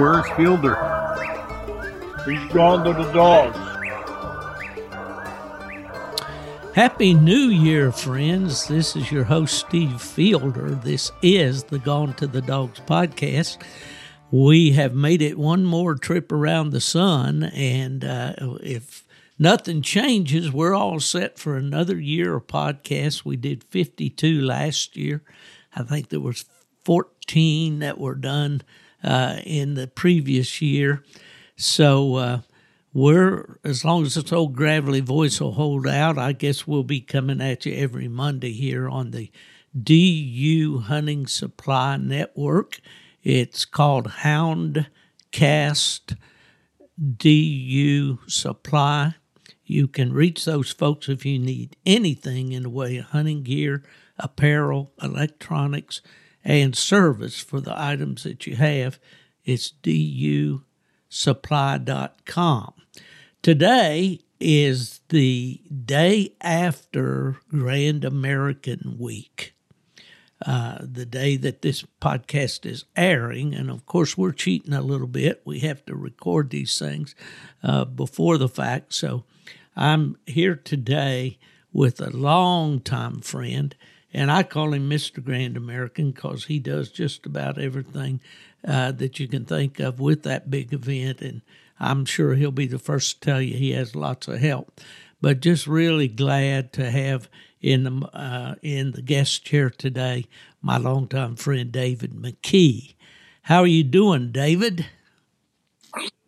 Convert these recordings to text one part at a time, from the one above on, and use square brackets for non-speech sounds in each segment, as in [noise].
Where's Fielder? He's gone to the dogs. Happy New Year, friends. This is your host, Steve Fielder. This is the Gone to the Dogs podcast. We have made it one more trip around the sun, and uh, if nothing changes, we're all set for another year of podcasts. We did 52 last year. I think there was 14 that were done uh, in the previous year. So uh, we're, as long as this old gravelly voice will hold out, I guess we'll be coming at you every Monday here on the DU Hunting Supply Network. It's called Houndcast DU Supply. You can reach those folks if you need anything in the way of hunting gear, apparel, electronics, and service for the items that you have. It's dusupply.com. Today is the day after Grand American Week. Uh, the day that this podcast is airing. And of course, we're cheating a little bit. We have to record these things uh, before the fact. So I'm here today with a longtime friend, and I call him Mr. Grand American because he does just about everything uh, that you can think of with that big event. And I'm sure he'll be the first to tell you he has lots of help. But just really glad to have in the uh, in the guest chair today my longtime friend David McKee. How are you doing, David?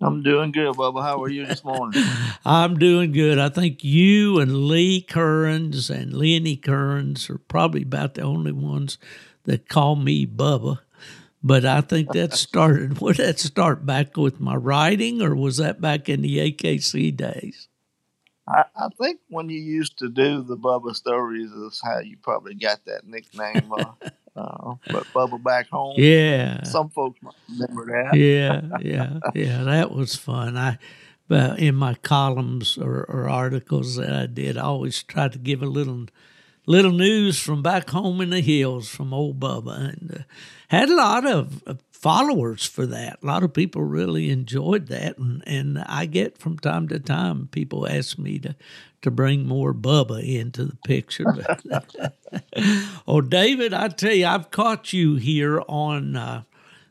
I'm doing good, Bubba. How are you this morning? [laughs] I'm doing good. I think you and Lee Kearns and Lenny Kearns are probably about the only ones that call me Bubba. But I think that [laughs] started. [laughs] Would that start back with my writing, or was that back in the AKC days? I, I think when you used to do the Bubba stories is how you probably got that nickname. Uh, uh, but Bubba back home. Yeah. Some folks might remember that. yeah, yeah, yeah. That was fun. I, but in my columns or, or articles that I did, I always tried to give a little, little news from back home in the hills from old Bubba, and uh, had a lot of followers for that. A lot of people really enjoyed that, and, and I get from time to time people ask me to to bring more Bubba into the picture. [laughs] oh, David, I tell you, I've caught you here on uh,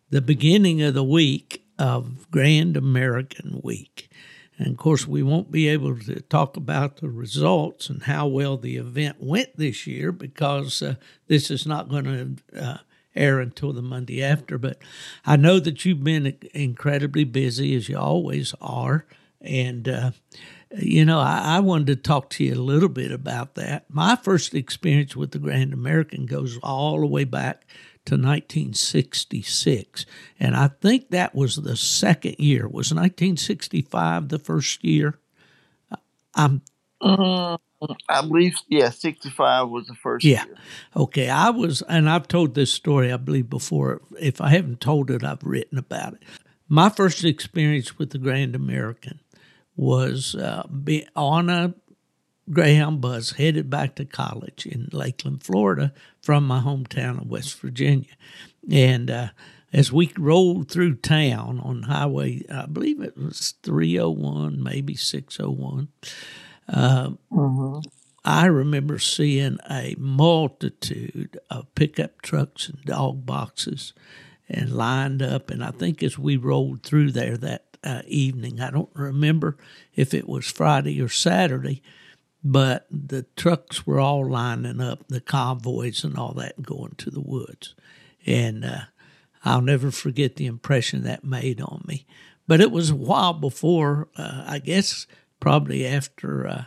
the beginning of the week of Grand American Week. And of course, we won't be able to talk about the results and how well the event went this year because uh, this is not going to uh, air until the Monday after. But I know that you've been incredibly busy, as you always are. And, uh, you know, I, I, wanted to talk to you a little bit about that. My first experience with the Grand American goes all the way back to 1966. And I think that was the second year. Was 1965 the first year? I'm. Mm-hmm. I believe, yeah, 65 was the first yeah. year. Okay. I was, and I've told this story, I believe, before. If I haven't told it, I've written about it. My first experience with the Grand American was uh, be on a Greyhound bus headed back to college in Lakeland, Florida, from my hometown of West Virginia. And uh, as we rolled through town on Highway, I believe it was 301, maybe 601, uh, mm-hmm. I remember seeing a multitude of pickup trucks and dog boxes and lined up. And I think as we rolled through there that uh, evening. I don't remember if it was Friday or Saturday, but the trucks were all lining up, the convoys and all that, going to the woods. And uh, I'll never forget the impression that made on me. But it was a while before, uh, I guess, probably after uh,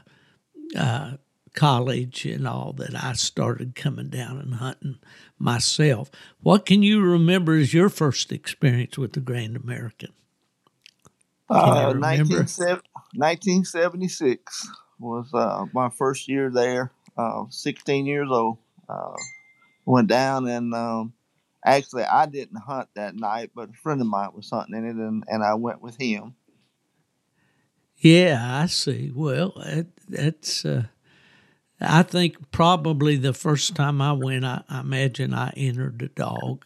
uh, college and all that I started coming down and hunting myself. What can you remember as your first experience with the Grand American? Uh, 1976 was uh, my first year there. Uh, 16 years old. Uh, went down and um, actually I didn't hunt that night, but a friend of mine was hunting in it, and, and I went with him. Yeah, I see. Well, that, that's. Uh, I think probably the first time I went, I, I imagine I entered a dog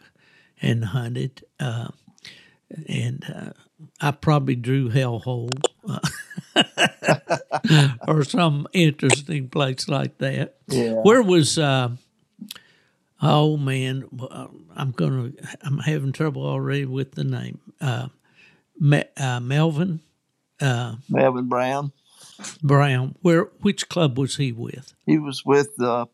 and hunted. Uh, and uh, I probably drew hellhole [laughs] or some interesting place like that. Yeah. Where was? Uh, oh man, I'm gonna. I'm having trouble already with the name. Uh, Me, uh, Melvin uh, Melvin Brown. Brown. Where? Which club was he with? He was with the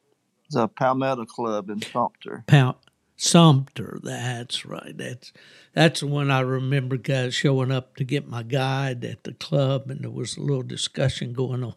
the Palmetto Club in Sumter. Pal- Sumter. That's right. That's that's the one I remember guys showing up to get my guide at the club, and there was a little discussion going on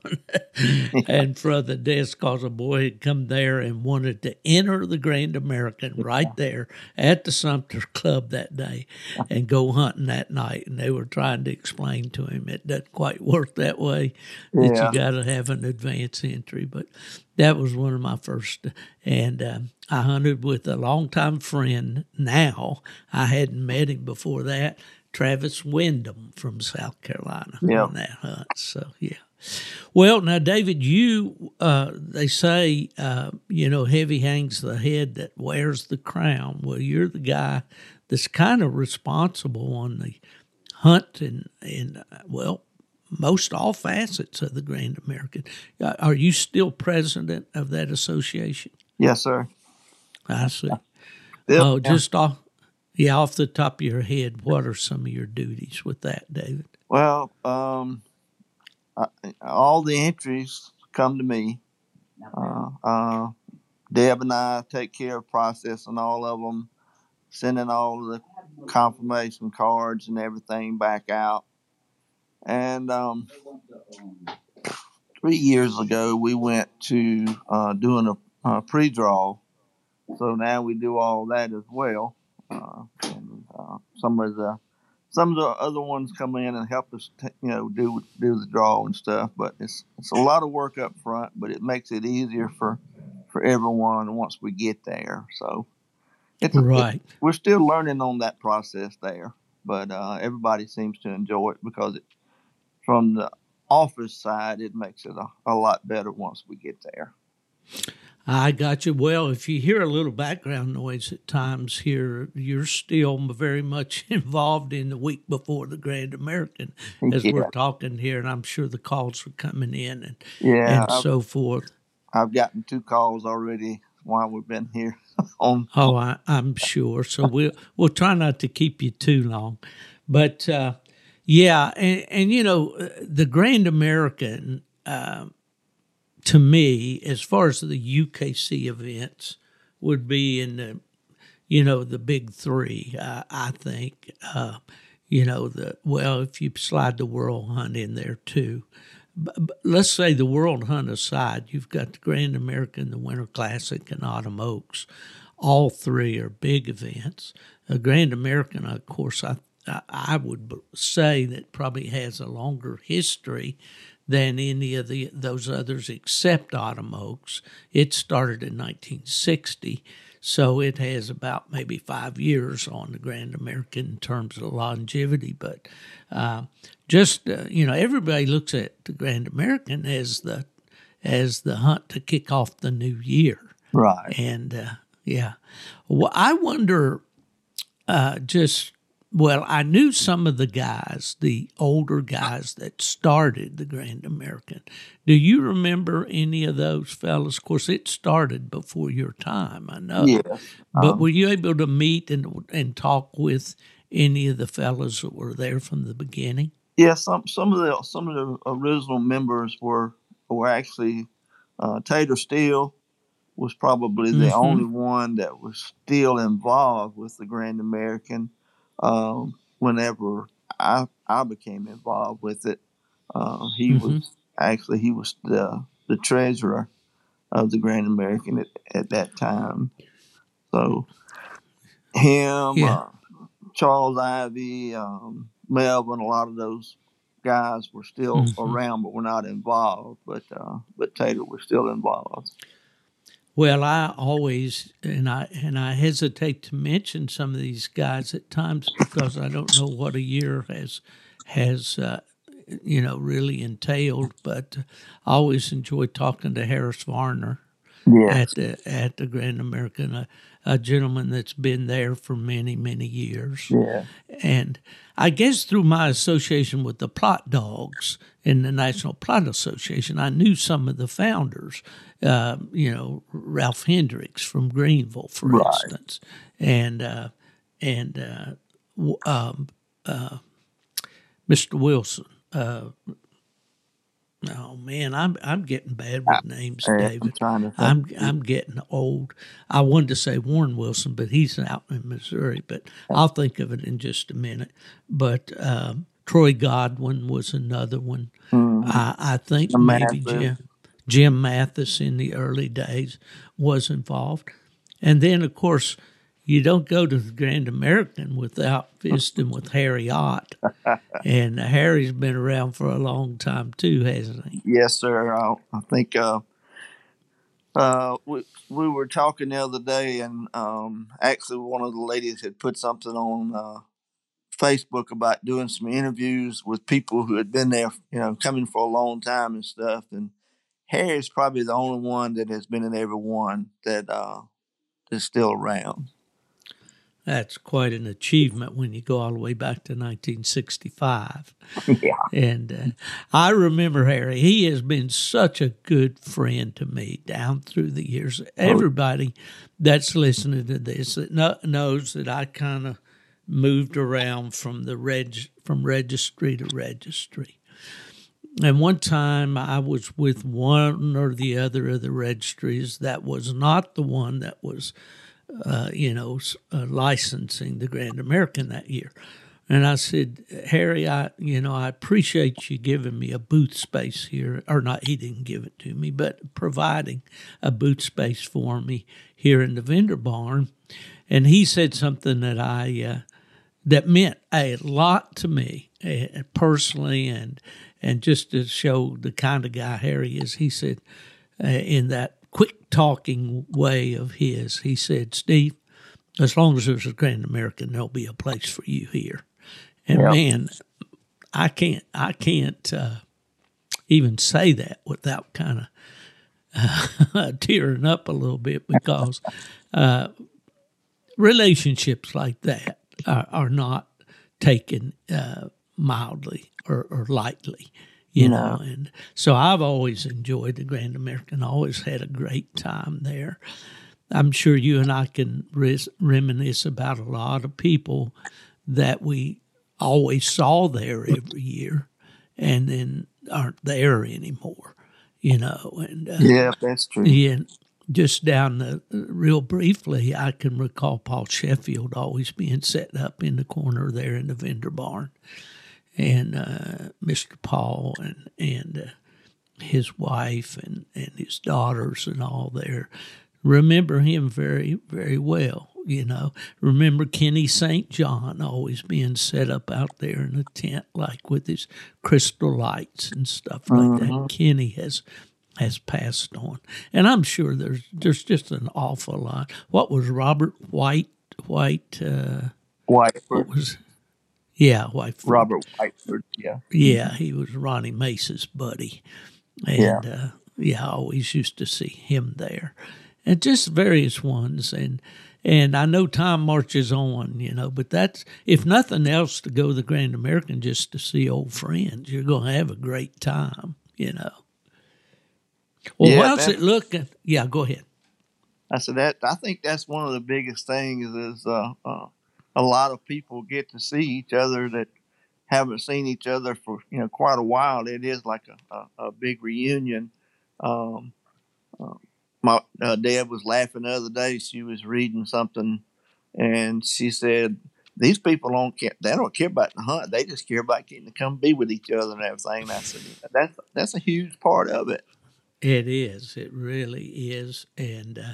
[laughs] in front of the desk because a boy had come there and wanted to enter the Grand American right [laughs] there at the Sumter Club that day and go hunting that night. And they were trying to explain to him it doesn't quite work that way, that Yeah. you got to have an advance entry. But that was one of my first. And um, I hunted with a longtime friend. Now I hadn't met him before that. Travis Wyndham from South Carolina Yeah. on that hunt. So yeah. Well, now David, you uh, they say uh, you know heavy hangs the head that wears the crown. Well, you're the guy that's kind of responsible on the hunt and and uh, well most all facets of the Grand American. Uh, Are you still president of that association? Yes, sir. I see. Yep. Oh, just off, yeah, off the top of your head, what are some of your duties with that, David? Well, um, I, all the entries come to me. Uh, uh, Deb and I take care of processing all of them, sending all the confirmation cards and everything back out. And um, three years ago, we went to uh, doing a, a pre-draw. So now we do all that as well. Uh, and uh, some of the some of the other ones come in and help us, t- you know, do do the draw and stuff. But it's it's a lot of work up front, but it makes it easier for for everyone once we get there. So it's Right. we're still learning on that process there, but uh, everybody seems to enjoy it because it from the office side it makes it a, a lot better once we get there. I got you. Well, if you hear a little background noise at times here, you're still very much [laughs] involved in the week before the Grand American as Yeah. we're talking here, and I'm sure the calls are coming in and, Yeah, and I've, so forth. I've gotten two calls already while we've been here [laughs] on Oh, I, I'm sure. So we'll we'll try not to keep you too long, but uh, yeah, and, and you know uh, the Grand American uh, to me, as far as the UKC events, would be in the you know the big three. Uh, I think uh, you know the well if you slide the World Hunt in there too. But, let's say the World Hunt aside, you've got the Grand American, the Winter Classic, and Autumn Oaks. All three are big events. A Grand American, of course, I I- would say that probably has a longer history than any of the those others except Autumn Oaks. It started in 1960, so it has about maybe five years on the Grand American in terms of longevity. But uh, just uh, you know, everybody looks at the Grand American as the as the hunt to kick off the new year. right. And uh, yeah, well, I wonder uh, just, well, I knew some of the guys, the older guys that started the Grand American. Do you remember any of those fellas? Of course, it started before your time, I know. Yes. But Um, were you able to meet and, and talk with any of the fellas that were there from the beginning? Yeah, some some of the some of the original members were were actually uh, Tater Steele was probably the Mhm. only one that was still involved with the Grand American. Um, whenever I I became involved with it, uh, he Mhm. was actually he was the the treasurer of the Grand American at, at that time. So him, Yeah. uh, Charles Ivy, um, Melvin, a lot of those guys were still Mhm. around, but were not involved. But uh, but Tater was still involved. Well, I always and I and I hesitate to mention some of these guys at times because I don't know what a year has has uh, you know really entailed. But I always enjoy talking to Harris Varner Yes. at the at the Grand American, a, a gentleman that's been there for many many years. Yeah. And I guess through my association with the Plott Dogs in the National Plott Association, I knew some of the founders. Uh, you know, Ralph Hendricks from Greenville, for Right. instance, and uh, and uh, w- um, uh, Mr. Wilson. Oh man, I'm I'm getting bad with names, I'm David. to. I'm I'm getting old. I wanted to say Warren Wilson, but he's out in Missouri. But I'll think of it in just a minute. But um, Troy Godwin was another one. I, I think Jim maybe Mathis. Jim Jim Mathis in the early days was involved, and then of course. You don't go to the Grand American without visiting with Harry Ott. [laughs] And Harry's been around for a long time too, hasn't he? Yes, sir. I, I think uh, uh, we we were talking the other day, and um, actually one of the ladies had put something on uh, Facebook about doing some interviews with people who had been there, you know, coming for a long time and stuff. And Harry's probably the only one that has been in every one that uh, is still around. That's quite an achievement when you go all the way back to 1965. [laughs] yeah. And uh, I remember Harry. He has been such a good friend to me down through the years. Everybody that's listening to this that kno- knows that I kind of moved around from the reg from registry to registry. And one time I was with one or the other of the registries that was not the one that was uh, you know, uh, licensing the Grand American that year. And I said, Harry, I, you know, I appreciate you giving me a booth space here, or not, he didn't give it to me, but providing a booth space for me here in the vendor barn. And he said something that I, uh, that meant a lot to me uh, personally and and just to show the kind of guy Harry is. He said uh, in that talking way of his, he said, "Steve, as long as there's a Grand American, there'll be a place for you here." And Yep. man, I can't I can't uh, even say that without kind of uh, [laughs] tearing up a little bit [laughs] because uh, relationships like that are, are not taken uh, mildly or, or lightly, you know. And so I've always enjoyed the Grand American, always had a great time there. I'm sure you and I can res- reminisce about a lot of people that we always saw there every year and then aren't there anymore, you know. And uh, Yeah, that's true. yeah, just down the real briefly, I can recall Paul Sheffield always being set up in the corner there in the vendor barn, and uh, Mr. Paul and and uh, his wife and and his daughters and all there. Remember him very very well. You know, remember Kenny St. John always being set up out there in a tent, like with his crystal lights and stuff like that. Kenny has has passed on, and I'm sure there's there's just an awful lot. What was Robert White? White uh, Whiteford, what was? Yeah, White. Robert Whiteford. Yeah. Yeah, he was Ronnie Mace's buddy, and Yeah. uh, yeah, I always used to see him there, and just various ones, and and I know time marches on, you know, but that's if nothing else to go to the Grand American just to see old friends. You're going to have a great time, you know. Well, Yeah, how's it looking? Yeah, go ahead. I said that I think that's one of the biggest things is uh, uh, a lot of people get to see each other that haven't seen each other for you know quite a while. It is like a, a, a big reunion. Um, uh, my uh, dad was laughing the other day. She was reading something, and she said, "These people don't care. They don't care about the hunt. They just care about getting to come be with each other and everything." And I said, "That's that's a huge part of it." It is. It really is, and uh,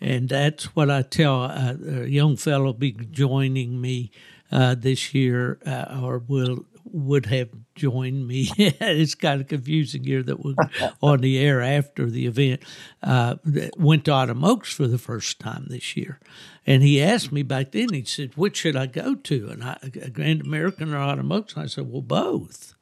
and that's what I tell uh, a young fellow be joining me uh, this year, uh, or will would have joined me. [laughs] it's kind of confusing here that we're [laughs] on the air after the event. Uh, that went to Autumn Oaks for the first time this year, and he asked me back then. He said, "Which should I go to?" And I, Grand American or Autumn Oaks? And I said, "Well, both."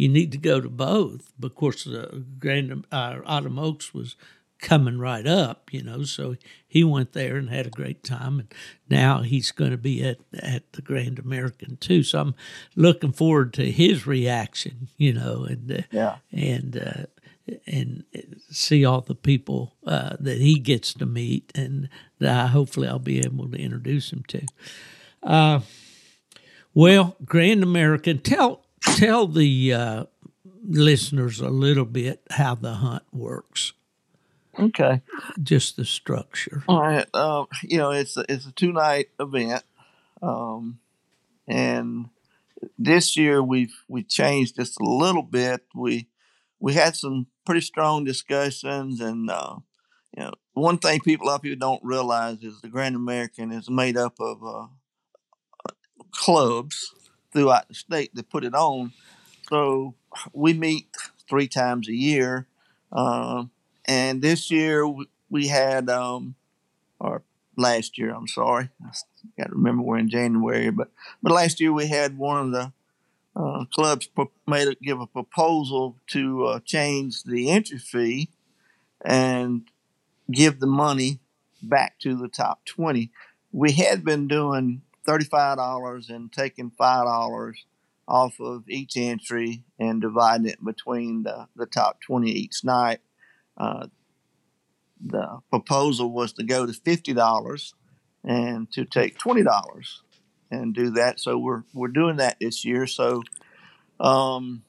you need to go to both. But of course, the Grand uh, Autumn Oaks was coming right up, you know. So he went there and had a great time, and now he's going to be at at the Grand American too. So I'm looking forward to his reaction, you know, and uh, Yeah. and uh, and see all the people uh, that he gets to meet, and that I, hopefully I'll be able to introduce him to. Uh, well, Grand American, tell tell the uh, listeners a little bit how the hunt works, Okay. just the structure. All right. Um, you know, it's a, it's a two night event, um, and this year we've we changed just a little bit. We we had some pretty strong discussions, and uh, you know, one thing people a lot of people don't realize is the Grand American is made up of uh, clubs throughout the state that put it on. So we meet three times a year, um, and this year we, had um, or last year. I'm sorry, I got to remember we're in January, but but last year we had one of the uh, clubs made a, give a proposal to uh, change the entry fee and give the money back to the top twenty. We had been doing thirty five dollars and taking five dollars off of each entry and dividing it between the, the top twenty each night. Uh, the proposal was to go to fifty dollars and to take twenty dollars and do that. So we're we're doing that this year. So um,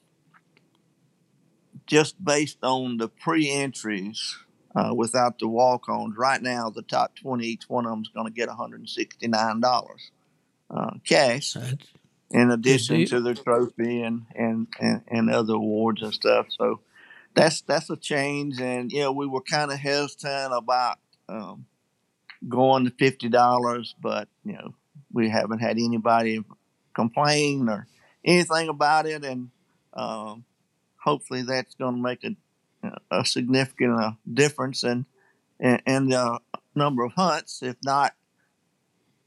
just based on the pre-entries uh, without the walk-ons, right now the top twenty, each one of them is going to get one hundred and sixty-nine dollars uh, cash That's, in addition to their trophy and, and, and, and other awards and stuff. So that's that's a change. And you know, we were kind of hesitant about um, going to fifty dollars, but you know, we haven't had anybody complain or anything about it, and um, hopefully that's going to make a a significant uh, difference in in, in the number of hunts, if not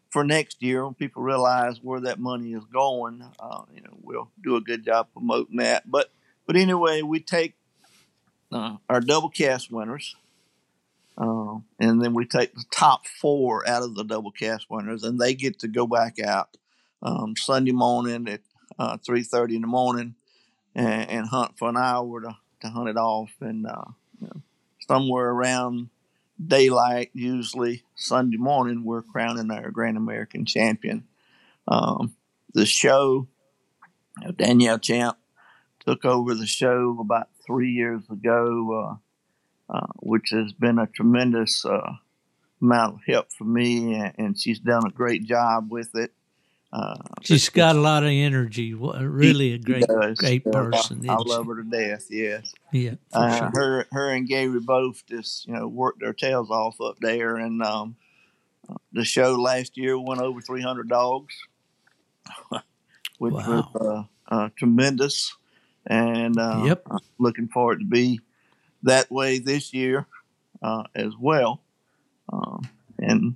for next year when people realize where that money is going, uh, you know, we'll do a good job promoting that. But but anyway, we take uh, our double cast winners, uh, and then we take the top four out of the double cast winners, and they get to go back out um, Sunday morning at uh, three thirty in the morning and, and hunt for an hour to, to hunt it off, and uh, you know, somewhere around daylight, usually Sunday morning, we're crowning our Grand American champion. Um, the show, Danielle Champ took over the show about three years ago, uh, uh, which has been a tremendous uh, amount of help for me, and, and she's done a great job with it. Uh, she's got a lot of energy. Really a great, does. great person. I, I love her to death. Yes. Yeah, Uh, sure. her her and Gary both just you know worked their tails off up there, and um, the show last year went over 300 dogs, [laughs] which Wow. was uh, uh, tremendous. And uh, Yep. I'm looking forward to be that way this year uh, as well. Um, and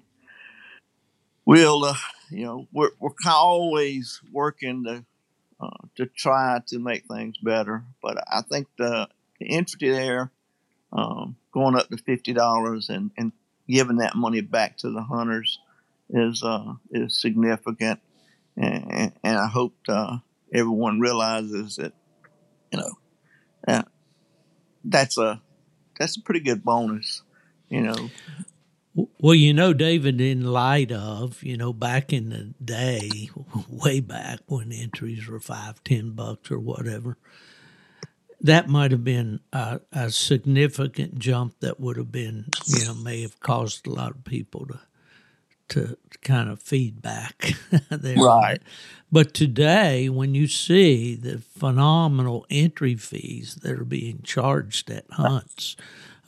we'll uh, you know we're we're always working to uh, to try to make things better. But I think the, the entry there, um, going up to fifty dollars and, and giving that money back to the hunters is uh, is significant, and, and I hope uh, everyone realizes that you know uh, that's a that's a pretty good bonus. You know, Well, you know, David, in light of, you know, back in the day, [laughs] way back when entries were five, ten bucks or whatever, that might have been a, a significant jump that would have been, you know, may have caused a lot of people to to kind of feedback [laughs] there. Right. But today, when you see the phenomenal entry fees that are being charged at hunts,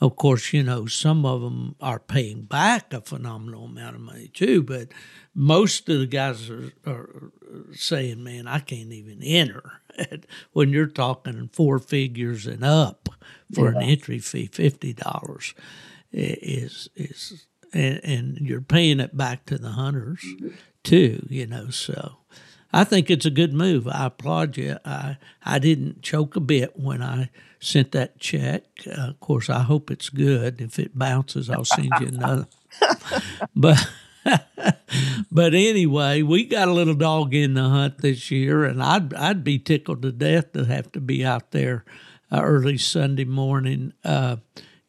of course, you know, some of them are paying back a phenomenal amount of money too, but most of the guys are, are saying, man, I can't even enter. [laughs] when you're talking four figures and up for an entry fee, $50 is, is, and, and you're paying it back to the hunters too, you know, so. I think it's a good move. I applaud you. I I didn't choke a bit when I sent that check. Uh, of course, I hope it's good. If it bounces, I'll send you another. [laughs] but [laughs] but anyway, we got a little dog in the hunt this year, and I'd I'd be tickled to death to have to be out there uh, early Sunday morning. Uh,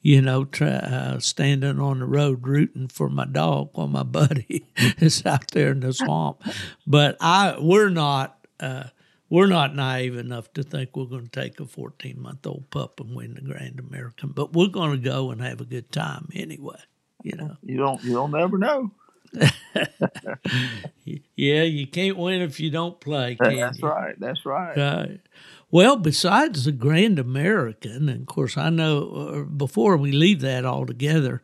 you know, try, uh, standing on the road rooting for my dog while my [laughs] buddy is out there in the swamp. But I, we're not, uh, we're not naive enough to think we're going to take a 14 month old pup and win the Grand American. But we're going to go and have a good time anyway. You know, you don't, you don't never know. [laughs] yeah, you can't win if you don't play. That's you? right. That's right. Right. Well, besides the Grand American, and of course, I know uh, before we leave that altogether,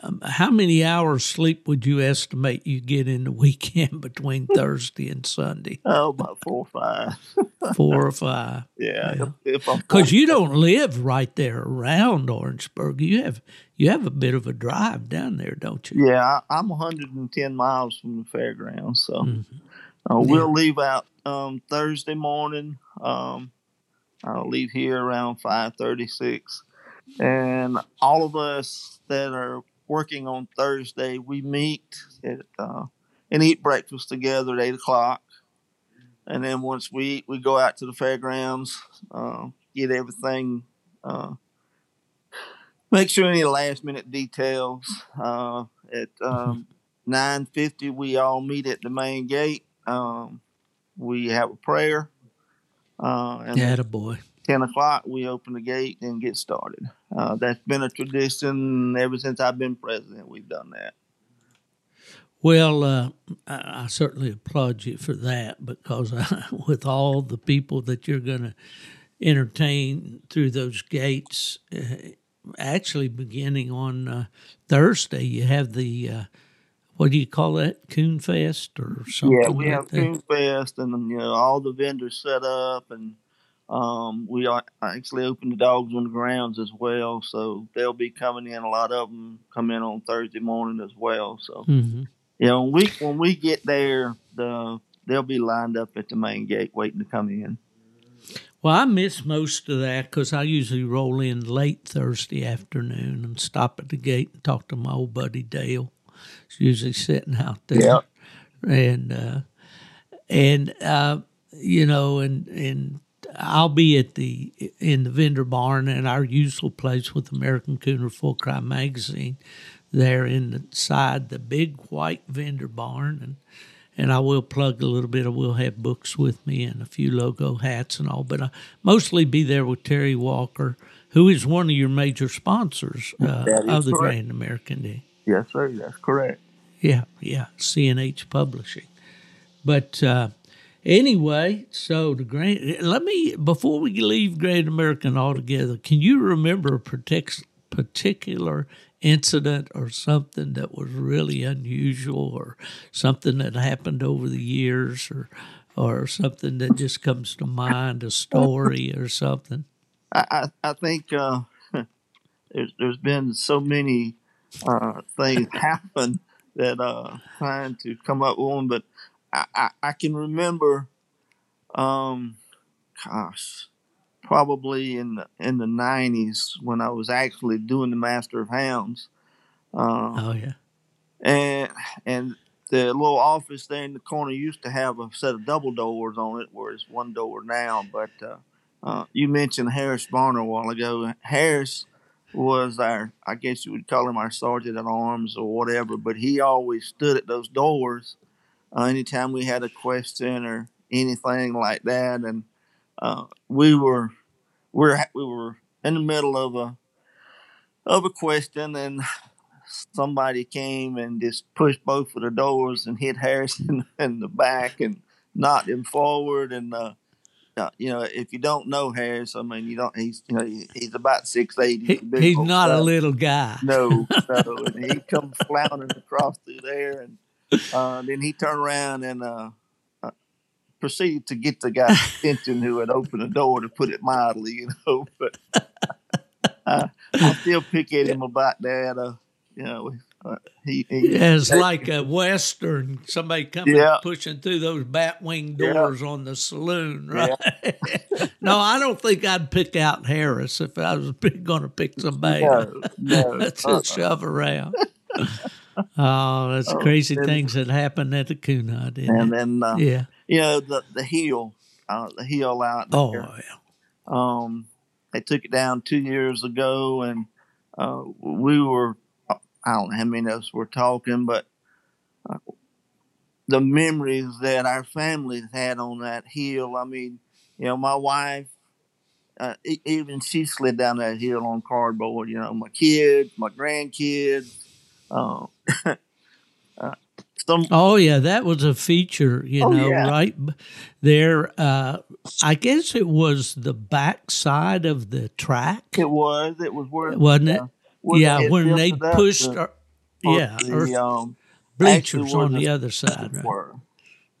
um, how many hours sleep would you estimate you get in the [laughs] weekend between [laughs] Thursday and Sunday? Oh, about four or five. [laughs] four or five. Yeah, because you don't live right there around Orangeburg. You have you have a bit of a drive down there, don't you? Yeah, I, am 110 miles from the fairgrounds, so mm-hmm. uh, we'll yeah. leave out um, Thursday morning. Um, I'll leave here around 5:36, and all of us that are working on Thursday, we meet at, uh, and eat breakfast together at eight o'clock, and then once we eat, we go out to the fairgrounds, uh, get everything, uh, make sure any last minute details. Uh, at um, nine fifty, we all meet at the main gate. Um, we have a prayer uh, and yeah, boy. 10 o'clock, we open the gate and get started. Uh, that's been a tradition ever since I've been president. We've done that. Well, uh, I, I, certainly applaud you for that because [laughs] with all the people that you're going to entertain through those gates, uh, actually beginning on uh, Thursday, you have the uh, what do you call that? Coon Fest or something? Yeah, we like have that? Coon Fest, and you know all the vendors set up, and um, we actually open the dogs on the grounds as well, so they'll be coming in. A lot of them come in on Thursday morning as well. So, mm-hmm. you know, when we when we get there, the they'll be lined up at the main gate waiting to come in. Well, I miss most of that because I usually roll in late Thursday afternoon and stop at the gate and talk to my old buddy Dale usually sitting out there. Yeah. And uh, and uh, you know, and and I'll be at the in the vendor barn in our usual place with American Cooner Full Cry magazine there inside the big white vendor barn and and I will plug a little bit. I will have books with me and a few logo hats and all, but I mostly be there with Terry Walker, who is one of your major sponsors uh, of the correct. Grand American Day. Yes, sir. That's correct. Yeah, yeah. CNH Publishing. But uh, anyway, so the Grand. Let me before we leave Grand American altogether. Can you remember a particular incident or something that was really unusual, or something that happened over the years, or or something that just comes to mind, a story or something? I I, I think uh, [laughs] there's there's been so many uh, things happen that uh, trying to come up with one. But I, I, I can remember, um, gosh, probably in the in the nineties when I was actually doing the Master of Hounds. Uh, oh yeah, and and the little office there in the corner used to have a set of double doors on it, where it's one door now. But uh, uh, you mentioned Harris Barner a while ago. Harris was our, I guess you would call him our sergeant at arms or whatever, but he always stood at those doors uh, anytime we had a question or anything like that. And uh, we were, we were, we were in the middle of a, of a question and somebody came and just pushed both of the doors and hit Harrison [laughs] in the back and knocked him forward. And, uh, you know, if you don't know Harris, I mean, you don't. He's you know he's about six eight. He's, he, he's not a little guy. No, [laughs] no. and he comes floundering across through there, and uh, then he turned around and uh, uh, proceeded to get the guy's attention who had opened the door, to put it mildly, you know. But I still pick at him about that. Uh, you know, Uh, he, he Yeah, it's like a western. Somebody coming Yeah. pushing through those bat wing doors on the saloon, right? [laughs] no, I don't think I'd pick out Harris if I was [laughs] going to pick somebody no, no. [laughs] to uh-uh. shove around. oh, that's Oh, crazy and- things that happened at the isn't And it? then uh, Yeah. you know the the hill, uh, the hill out there. Oh, yeah. Um, they took it down two years ago, and uh, we were, I don't know how many of us were talking, but uh, the memories that our families had on that hill. I mean, you know, my wife, uh, e- even she slid down that hill on cardboard. You know, my kids, my grandkids. Uh, [laughs] uh, some Oh yeah, that was a feature, you Oh, know, yeah. right there. Uh, I guess it was the back side of the track, it was, it was where, wasn't it? Where yeah, when they it pushed, to- our, yeah, the, earth um, bleachers on the the other side, right?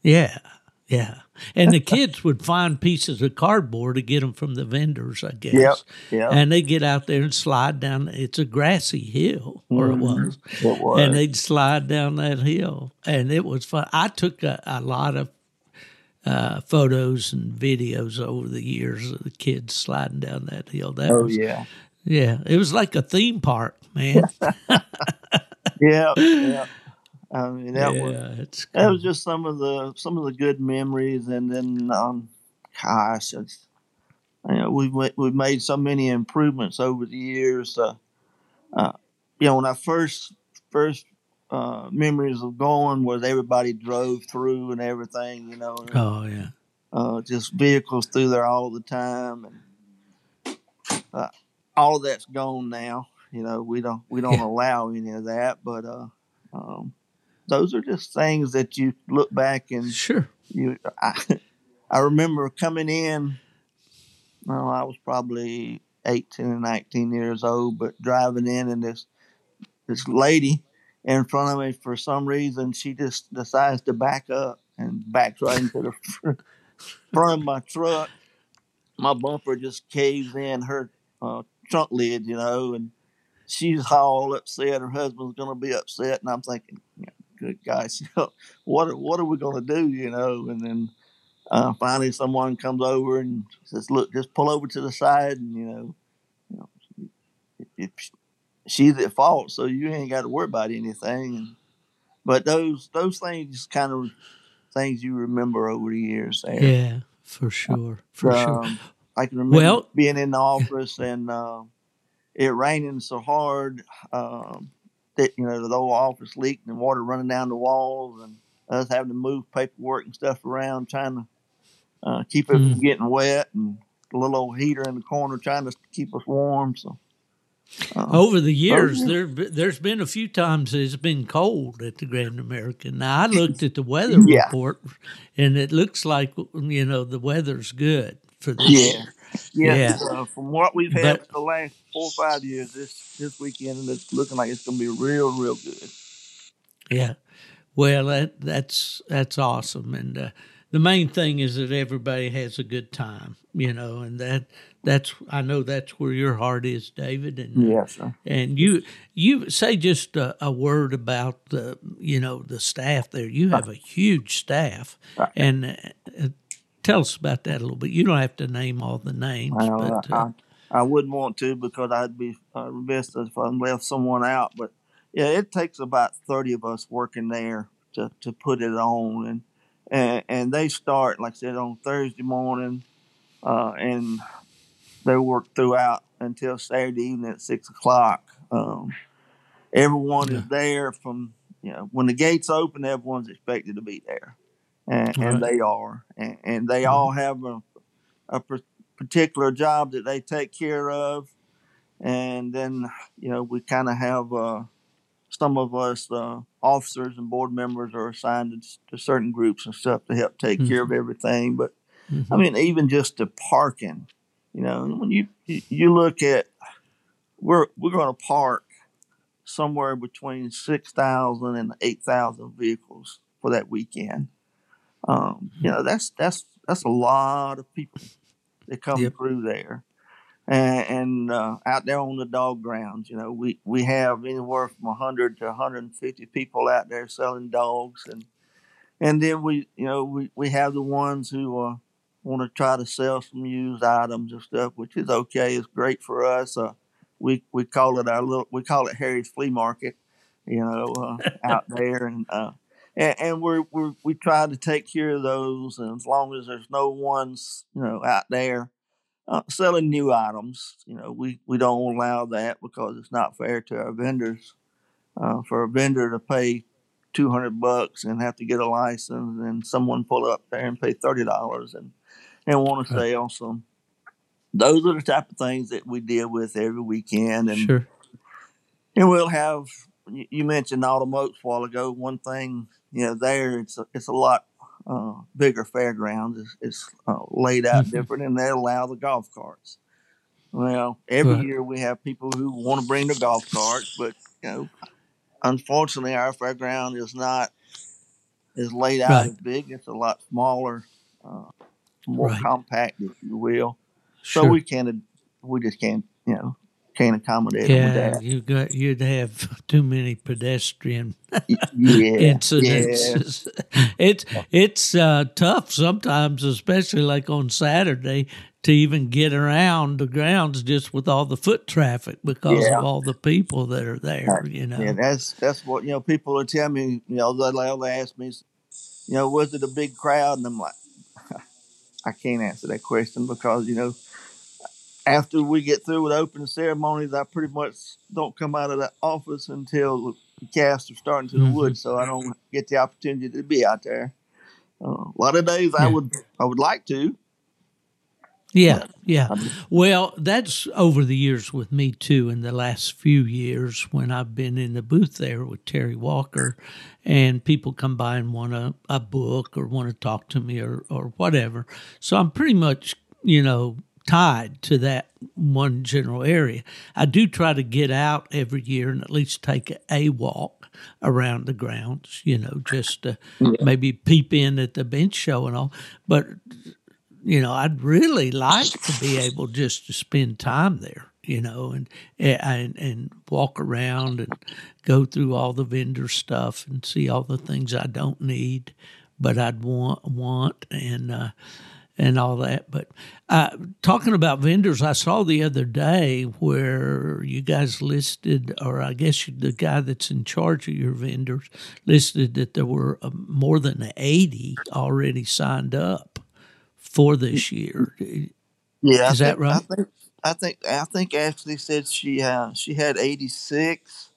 Yeah, yeah, and the kids would find pieces of cardboard to get them from the vendors, I [laughs] guess. Yep, yep. And they get out there and slide down. It's a grassy hill, or it Mhm. was. It was. and they'd slide down that hill, and it was fun. I took a, a lot of uh, photos and videos over the years of the kids sliding down that hill. That oh was, yeah, yeah, it was like a theme park, man. [laughs] yeah, yeah. I mean that yeah, was that was just some of the some of the good memories, and then um, gosh, it's, you know, we've we've made so many improvements over the years. Uh, uh, you know, when I first first uh, memories of going was everybody drove through and everything. You know, and, oh yeah, uh, just vehicles through there all the time, and uh, all of that's gone now. You know, we don't we don't Yeah. [laughs] allow any of that, but uh, um, those are just things that you look back and sure. you. I, I remember coming in. Well, I was probably 18 or 19 years old, but driving in and this this lady in front of me for some reason she just decides to back up and backs right into the [laughs] front of my truck. My bumper just caves in her uh, trunk lid, you know, and she's all upset. Her husband's going to be upset, and I'm thinking, good gosh, [laughs] what are, what are we going to do, you know? And then uh, finally, someone comes over and says, "Look, just pull over to the side, and you know, you know, if she's at fault, so you ain't got to worry about anything." And, but those those things kind of things you remember over the years. There. Yeah, for sure, for sure. I can remember Well- being in the office and uh, it raining so hard um, that you know the whole office leaked and water running down the walls and us having to move paperwork and stuff around trying to uh, keep it Mm. from getting wet and a little old heater in the corner trying to keep us warm. So uh, Over the years, yeah. there there's been a few times it's been cold at the Grand American. Now I looked at the weather Yeah. report, and it looks like you know the weather's good for this Yeah. year. yeah, yeah. uh, from what we've had But- for the last four or five years, this this weekend it's looking like it's going to be real, real good. Yeah. Well, that that's that's awesome, and uh, the main thing is that everybody has a good time, you know, and that that's I know that's where your heart is, David, and Yes, sir. and you you say just a, a word about the you know the staff there. You have a huge staff, Right. and uh, tell us about that a little bit. You don't have to name all the names, Well, but uh, I, I wouldn't want to because I'd be uh, remiss if I left someone out. But yeah, it takes about thirty of us working there to, to put it on, and, and and they start like I said on Thursday morning, uh, and they work throughout until Saturday evening at six o'clock. Um, everyone Yeah. is there from you know when the gates open, everyone's expected to be there, and, Right. and they are, and, and they all have a, a par- particular job that they take care of, and then you know we kind of have uh, some of us uh, officers and board members are assigned to, to certain groups and stuff to help take care of everything. But mhm. I mean, even just the parking, you know, when you you you look at we're we're going to park somewhere between six thousand and eight thousand vehicles for that weekend. Um, you know, that's that's that's a lot of people that come Yep. through there. and, and uh, out there on the dog grounds. You know, we we have anywhere from 100 to 150 people out there selling dogs, and and then we you know we we have the ones who uh, want to try to sell some used items and stuff, which is okay. It's great for us. Uh, we we call it our little we call it Harry's Flea Market, you know, uh, [laughs] out there, and, uh, and and we're, we're we try to take care of those, and as long as there's no ones you know out there uh, selling new items, you know, we we don't allow that because it's not fair to our vendors. Uh, for a vendor to pay two hundred bucks and have to get a license, and someone pull up there and pay thirty dollars and and want to sell some. Those are the type of things that we deal with every weekend, and Sure. and we'll have. You mentioned automotives a while ago. One thing, you know, there it's a, it's a lot uh, bigger fairgrounds. It's, it's uh, laid out Mhm. different, and they allow the golf carts. Well, every year we have people who want to bring the golf carts, but you know, unfortunately, our fairground is not is laid out Right. as big. It's a lot smaller, uh, more Right. compact, if you will. So we can't, we just can't, you know, can't accommodate yeah, that. you got you'd have [laughs] too many pedestrian Yeah, [laughs] incidents. [laughs] It's it's uh, tough sometimes, especially like on Saturday, to even get around the grounds just with all the foot traffic because Yeah. of all the people that are there. You know, Yeah, that's that's what you know. People will tell me, you know, they'll, they'll ask me, you know, was it a big crowd? And I'm like, I can't answer that question because you know, after we get through with opening ceremonies, I pretty much don't come out of the office until the cast are starting to the Mhm. woods, so I don't get the opportunity to be out there. Uh, a lot of days I would I would like to. Yeah, yeah. Well, that's over the years with me too. In the last few years, when I've been in the booth there with Terry Walker, and people come by and want a, a book or want to talk to me or or whatever. So I'm pretty much you know tied to that one general area. I do try to get out every year and at least take a, walk around the grounds. You know, just to maybe peep in at the bench show and all, but you know, I'd really like to be able just to spend time there, you know, and and and walk around and go through all the vendor stuff and see all the things I don't need, but I'd want want and uh, and all that. But uh, talking about vendors, I saw the other day where you guys listed, or I guess the guy that's in charge of your vendors listed that there were uh, more than eighty already signed up for this year. Yeah, Is that right? I think I think I think Ashley said she uh, she had eighty six,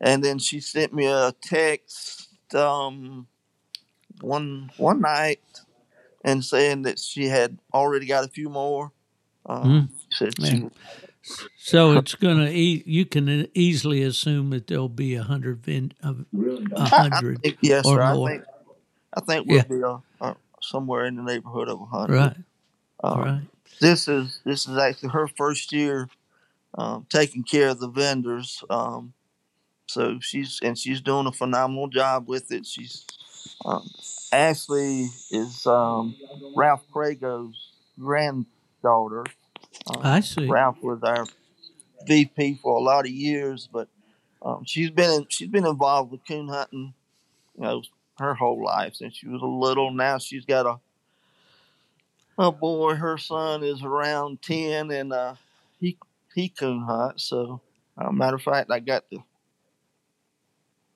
and then she sent me a text um, one one night and saying that she had already got a few more. Um, Mm. Said she So it's gonna. E- you can easily assume that there'll be a hundred vend- a a hundred, think- [laughs] yes, or sir. I more. think I think we'll Yeah. be uh, uh, somewhere in the neighborhood of a hundred. right? Um, right. this is this is actually her first year um, taking care of the vendors. Um, so she's and she's doing a phenomenal job with it. She's um, Ashley is um, Ralph Crago's granddaughter. Um, I see. Ralph was our VP for a lot of years, but um, she's been in, she's been involved with coon hunting, you know, her whole life since she was a little. Now she's got a a boy. Her son is around ten, and uh, he he coon hunts. So, uh, matter of fact, I got the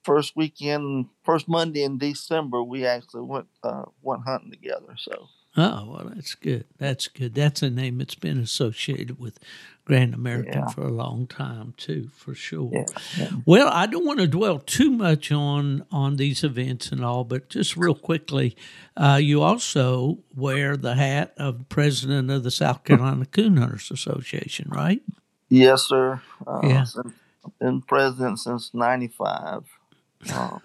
first weekend, first Monday in December. We actually went uh, went hunting together. So, Oh, well, that's good. That's good. That's a name that's been associated with Grand American Yeah. for a long time, too, for sure. yeah, yeah. Well, I don't want to dwell too much on on these events and all, but just real quickly, uh, you also wear the hat of president of the South Carolina Coon Hunters Association, right? yes, sir. Uh, Yeah. been president since '95. Uh,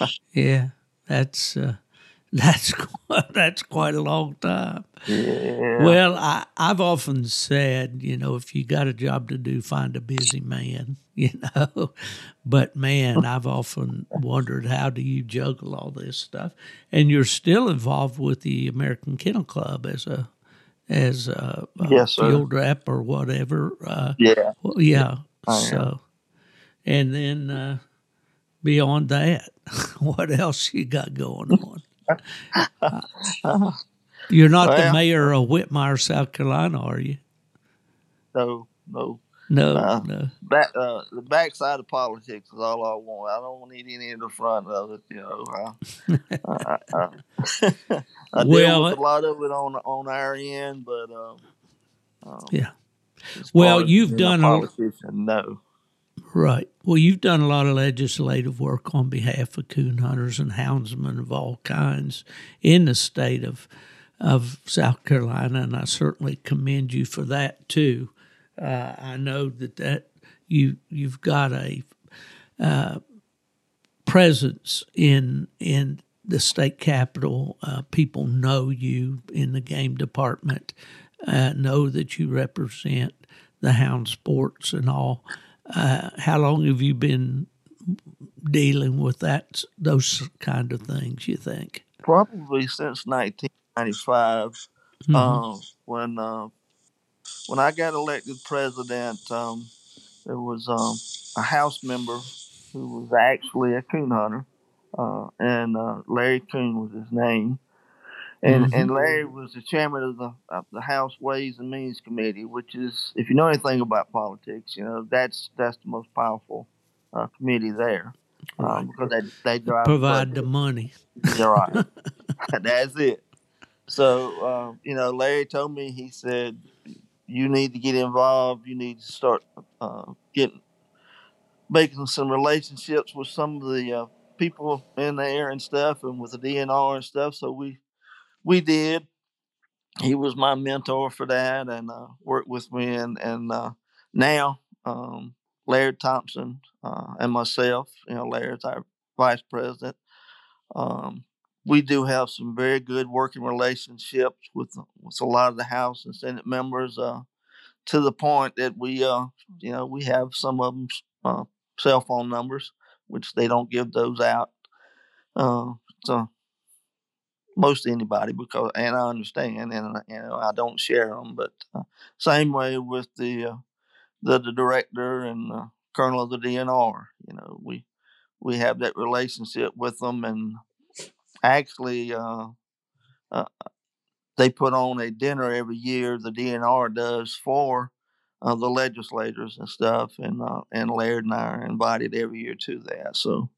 [laughs] Yeah, that's uh, [laughs] that's quite, that's quite a long time. yeah. Well, I, I've often said, you know, if you got a job to do, find a busy man, [laughs] you know. But man, I've often wondered how do you juggle all this stuff, and you're still involved with the American Kennel Club as a as a, a Yes, field rep or whatever. Uh, Yeah. well, yeah. So, and then uh, beyond that, [laughs] what else you got going on? You're not the mayor of Whitmire, South Carolina, are you? No, no. No, Uh, no. Back, uh, the backside of politics is all I want. I don't need any of the front of it. You know, I, I, I, [laughs] I deal Well, with a lot of it on on our end, but um, um, Yeah. Well, you've done a- politician. No, Right. Well, you've done a lot of legislative work on behalf of coon hunters and houndsmen of all kinds in the state of of South Carolina, and I certainly commend you for that too. Uh, I know that that you you've got a uh, presence in in the state capital. Uh, people know you in the game department, uh, know that you represent the hound sports and all. Uh, how long have you been dealing with that those kind of things? You think? probably since 1995. Mhm. Um, when uh, when I got elected president, um, there was um, a House member who was actually a coon hunter, uh, and uh, Larry Coon was his name. And Mhm. and Larry was the chairman of the of the House Ways and Means Committee, which is, if you know anything about politics, you know that's that's the most powerful uh, committee there, um, because they they drive Provide the budget. money. You're right. [laughs] [laughs] That's it. So, um, you know, Larry told me, he said, you need to get involved. You need to start uh, getting, making some relationships with some of the uh, people in there and stuff and with the DNR and stuff. So we, we did. He was my mentor for that and uh, worked with me. And, and uh, now, um, Larry Thompson uh, and myself, you know, Larry's our vice president. Um, we do have some very good working relationships with with a lot of the House and Senate members. Uh, to the point that we, uh, you know, we have some of them uh, cell phone numbers, which they don't give those out. Uh, so most anybody because, and I understand, and uh, you know, I don't share them. But uh, same way with the uh, the, the director and uh, colonel of the DNR. You know, we we have that relationship with them, and actually, uh, uh, they put on a dinner every year. The DNR does for the legislators and stuff, and and Laird and I are invited every year to that. So.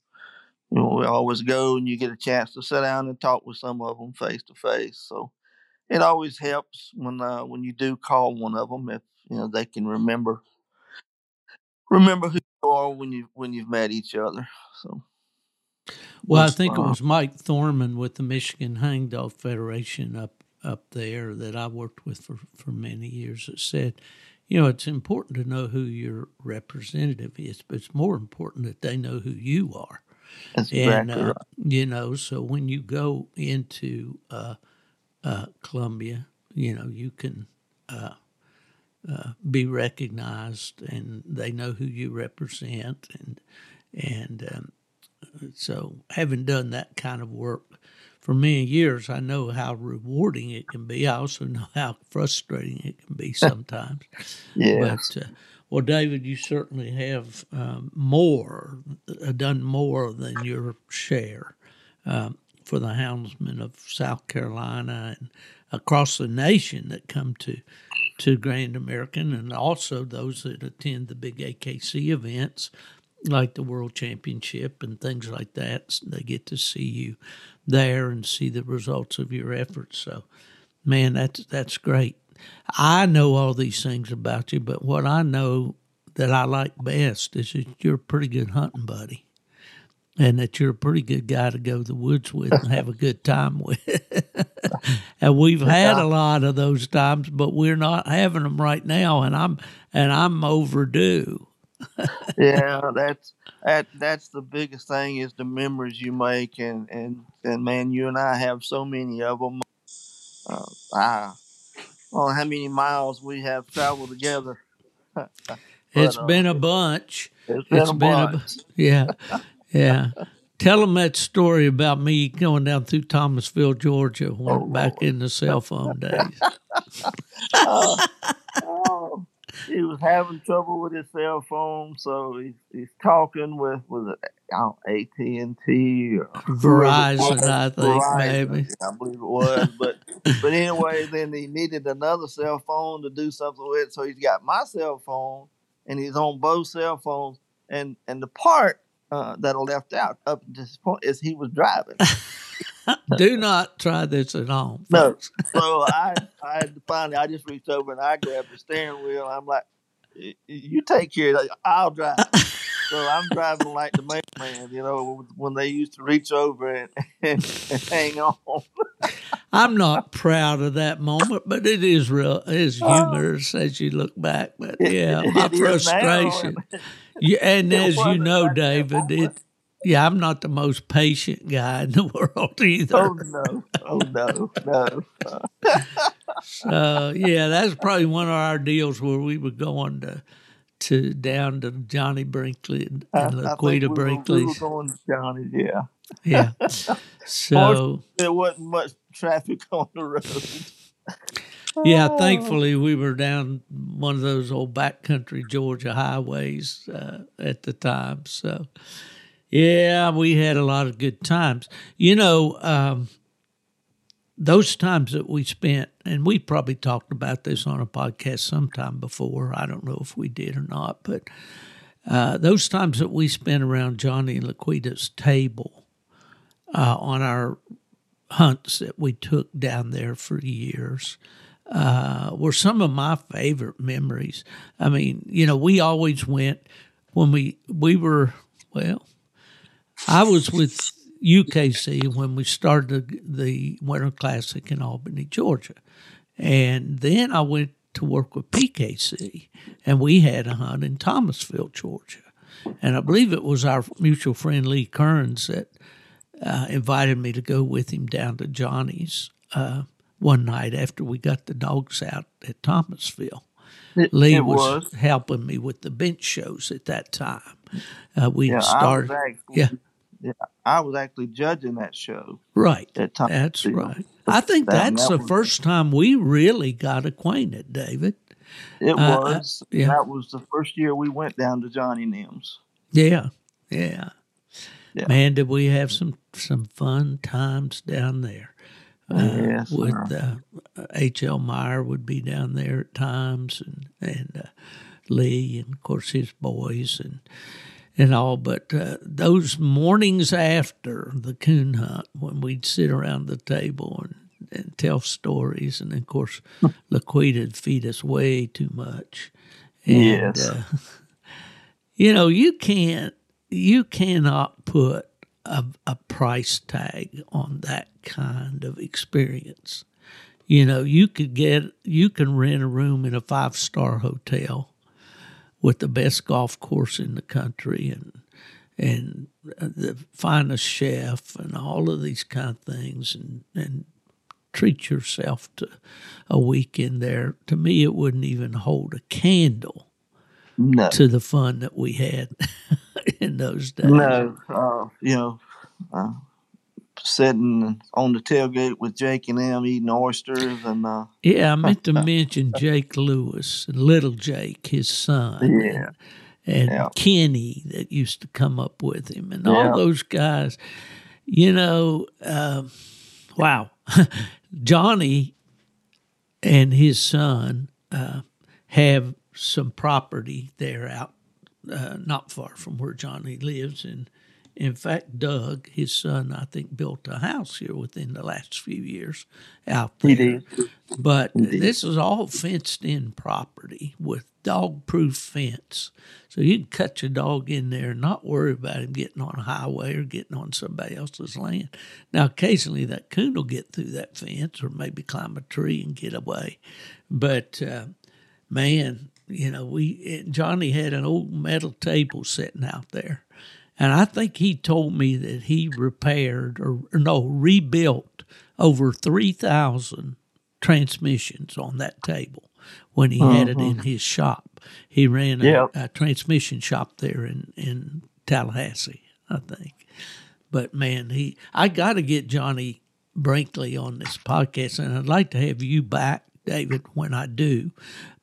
You know, we always go, and you get a chance to sit down and talk with some of them face to face. So it always helps when uh, when you do call one of them if you know they can remember remember who you are when you when you've met each other. So Well, I think it was Mike Thorman with the Michigan Hunting Dog Federation up up there that I worked with for, for many years that said, you know, it's important to know who your representative is, but it's more important that they know who you are. That's And uh, right. you know, so when you go into uh, uh, Columbia, you know, you can uh, uh, be recognized, and they know who you represent, and and um, so having done that kind of work for many years, I know how rewarding it can be. I also know how frustrating it can be [laughs] sometimes. Yes. But uh, well, David, you certainly have um, more uh, done more than your share um, for the houndsmen of South Carolina and across the nation that come to to Grand American, and also those that attend the big AKC events like the World Championship and things like that. They get to see you there and see the results of your efforts. So, man, that's that's great. I know all these things about you, but what I know that I like best is that you're a pretty good hunting buddy. And that you're a pretty good guy to go to the woods with and have a good time [laughs] with. and we've had a lot of those times, but we're not having them right now and I'm and I'm overdue. yeah, that's that that's the biggest thing is the memories you make, and and and man, you and I have so many of them. Uh, I don't how many miles we have traveled together. [laughs] It's But, uh, been a bunch. It's been It's a been a bunch. yeah, yeah. Tell them that story about me going down through Thomasville, Georgia, when Oh, back in the cell phone days. [laughs] [laughs] oh, he was having trouble with his cell phone, so he's, he's talking with with AT and T or Verizon, I think, maybe. I believe it was. But [laughs] but anyway, then he needed another cell phone to do something with, so he's got my cell phone, and he's on both cell phones. And and the part uh, that I left out up to this point is he was driving. [laughs] [laughs] Do not try this at home. No. folks. So I, I finally, I just reached over and I grabbed the steering wheel. I'm like, "Y- you take care of it. I'll drive. So I'm driving like the mailman, you know, when they used to reach over and, [laughs] and, hang on. I'm not proud of that moment, but it is real. It is oh. humorous as you look back. But yeah, my It is now. frustration. Yeah, and as you know, David, it yeah, I'm not the most patient guy in the [laughs] world either. Oh no! Oh no! No! [laughs] So yeah, that's probably one of our deals where we were going to to down to Johnny Brinkley and, and Laquita we were, we going Johnny. Yeah, Yeah. [laughs] So there wasn't much traffic [laughs] on the road. yeah, [laughs] thankfully we were down one of those old backcountry Georgia highways uh, at the time. So yeah, we had a lot of good times. You know, um, those times that we spent, and we probably talked about this on a podcast sometime before. I don't know if we did or not, but uh, those times that we spent around Johnny and Laquita's table uh, on our hunts that we took down there for years uh, were some of my favorite memories. I mean, you know, we always went when we we were well. I was with UKC when we started the Winter Classic in Albany, Georgia, and then I went to work with PKC, and we had a hunt in Thomasville, Georgia, and I believe it was our mutual friend Lee Kearns that uh, invited me to go with him down to Johnny's uh, one night after we got the dogs out at Thomasville. It, Lee it was, was. helping me with the bench shows at that time. Uh, we Yeah, started, yeah. Yeah, I was actually judging that show right? at time. That's right. I think that's that the was- first time we really got acquainted, David. It Uh, uh, was. yeah. That was the first year we went down to Johnny Nim's. Yeah, yeah. Yeah. Man, did we have some some fun times down there? Uh, Yes, with sir. uh, H.L. Meyer would be down there at times, and and uh, Lee, and of course his boys, and and all. But uh, those mornings after the coon hunt, when we'd sit around the table and, and tell stories, and of course [laughs] Laquita'd feed us way too much. And, Yes. uh, [laughs] you know, you can't, you cannot put a, a price tag on that kind of experience. You know, you could get, you can rent a room in a five star hotel with the best golf course in the country and and the finest chef and all of these kind of things and and treat yourself to a weekend there. To me, it wouldn't even hold a candle No, to the fun that we had [laughs] in those days. no. Uh, you know, uh, sitting on the tailgate with Jake and them eating oysters and uh, Yeah, I meant to [laughs] mention Jake Lewis and little Jake, his son. Yeah. And, and Yeah. Kenny that used to come up with him and all those guys. You know, um, wow. [laughs] Johnny and his son uh, have some property there out uh, not far from where Johnny lives. And in fact, Doug, his son, I think, built a house here within the last few years out there. he did. But this is all fenced in property with dog proof fence. So you can cut your dog in there and not worry about him getting on a highway or getting on somebody else's land. Now, occasionally that coon will get through that fence or maybe climb a tree and get away. But uh, man, you know, we Johnny had an old metal table sitting out there. And I think he told me that he repaired or, or no, rebuilt over 3,000 transmissions on that table when he had it in mm-hmm. his shop. He ran a, a transmission shop there in, in Tallahassee, I think. but man, he I got to get Johnny Brinkley on this podcast, and I'd like to have you back, David, when I do,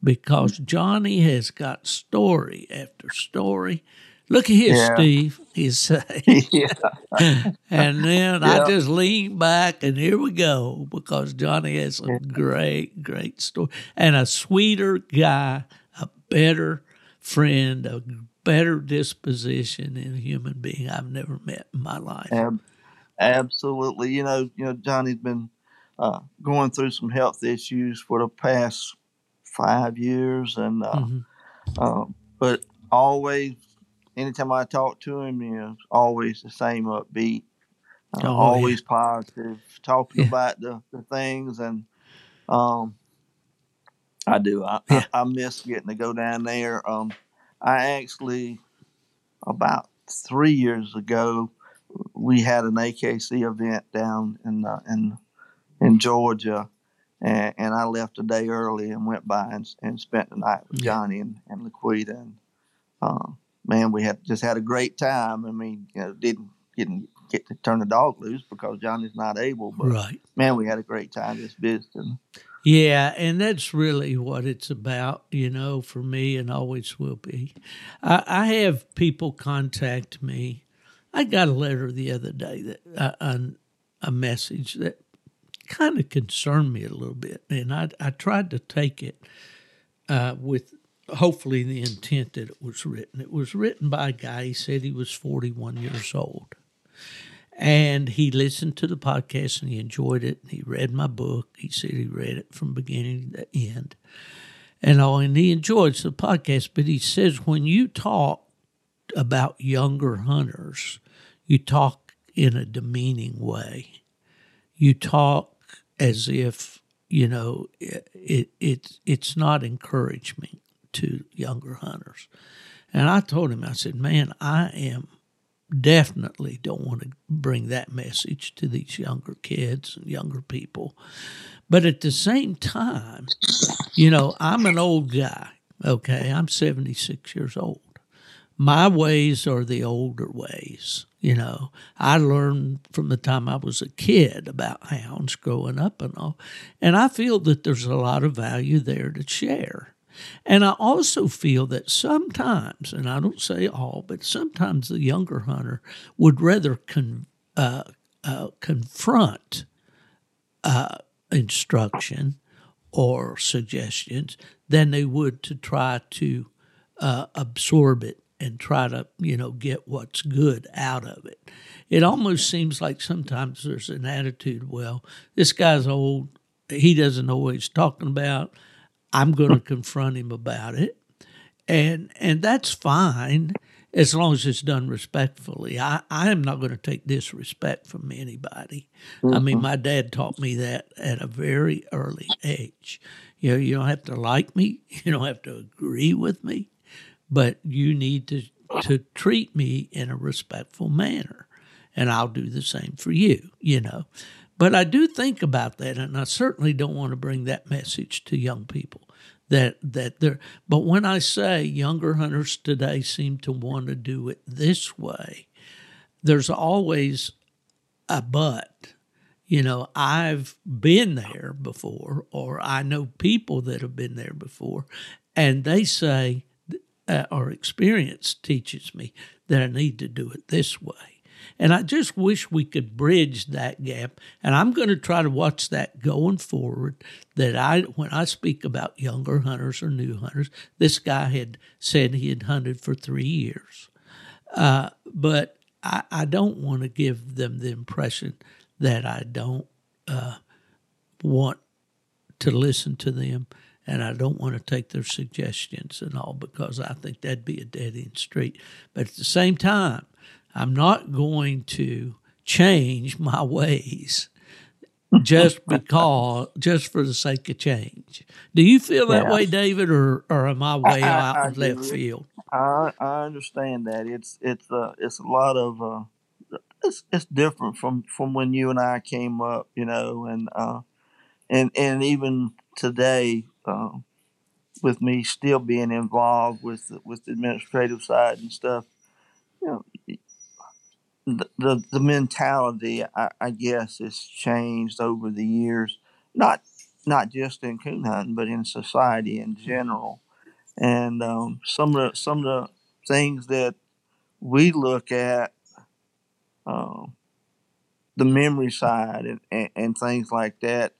because Johnny has got story after story. Look at here, Yeah. Steve. He's saying. [laughs] yeah. And then I just lean back, and here we go because Johnny has a great, great story and a sweeter guy, a better friend, a better disposition in a human being I've never met in my life. Ab- absolutely. You know, you know, Johnny's been uh, going through some health issues for the past five years, and uh, Mhm. um, but always, anytime I talk to him, you know, always the same upbeat, uh, Oh, yeah. always positive, talking Yeah. about the, the things, and um, I do. I, Yeah. I I miss getting to go down there. Um, I actually about three years ago we had an AKC event down in uh, in in Georgia, and, and I left a day early and went by and, and spent the night with Yeah. Johnny and, and Laquita, and uh, man, we had just had a great time. I mean, you know, didn't didn't get to turn the dog loose because Johnny's not able, but Right. man, we had a great time just visiting. Yeah, and that's really what it's about, you know, for me and always will be. I, I have people contact me. I got a letter the other day that uh, a, a message that kind of concerned me a little bit, and I I tried to take it uh, with hopefully the intent that it was written. It was written by a guy. He said he was 41 years old. And he listened to the podcast and he enjoyed it. And he read my book. He said he read it from beginning to end. And all, and he enjoys the podcast. But he says when you talk about younger hunters, you talk in a demeaning way. You talk as if you know it, it it's not encouragement to younger hunters. And I told him, I said, man, I am definitely don't want to bring that message to these younger kids and younger people. But at the same time, you know, I'm an old guy, okay? I'm 76 years old. My ways are the older ways, you know. I learned from the time I was a kid about hounds growing up and all. And I feel that there's a lot of value there to share. And I also feel that sometimes, and I don't say all, but sometimes the younger hunter would rather con, uh, uh, confront uh, instruction or suggestions than they would to try to uh, absorb it and try to, you know, get what's good out of it. It almost seems like sometimes there's an attitude, well, this guy's old, he doesn't know what he's talking about. I'm going to confront him about it, and and that's fine as long as it's done respectfully. I, I am not going to take disrespect from anybody. I mean, mm-hmm. my dad taught me that at a very early age. You know, you don't have to like me, [laughs] you don't have to agree with me, but you need to to treat me in a respectful manner, and I'll do the same for you. You know. But I do think about that, and I certainly don't want to bring that message to young people. That that they're. But when I say younger hunters today seem to want to do it this way, there's always a but. You know, I've been there before, or I know people that have been there before, and they say, uh, or experience teaches me that I need to do it this way. And I just wish we could bridge that gap. And I'm going to try to watch that going forward. That I, when I speak about younger hunters or new hunters, this guy had said he had hunted for three years. Uh, but I, I don't want to give them the impression that I don't uh, want to listen to them and I don't want to take their suggestions and all because I think that'd be a dead end street. But at the same time, I'm not going to change my ways just [laughs] because, just for the sake of change. Do you feel that Yeah. way, David, or, or am I way I- out I in left field? I I understand that it's it's uh it's a lot of uh it's it's different from from when you and I came up, you know, and uh and and even today, uh, with me still being involved with the, with the administrative side and stuff, you know, the the, mentality, I, I guess, has changed over the years. Not not just in coon hunting, but in society in general. And um, some of the some of the things that we look at, um, the memory side and, and, and things like that.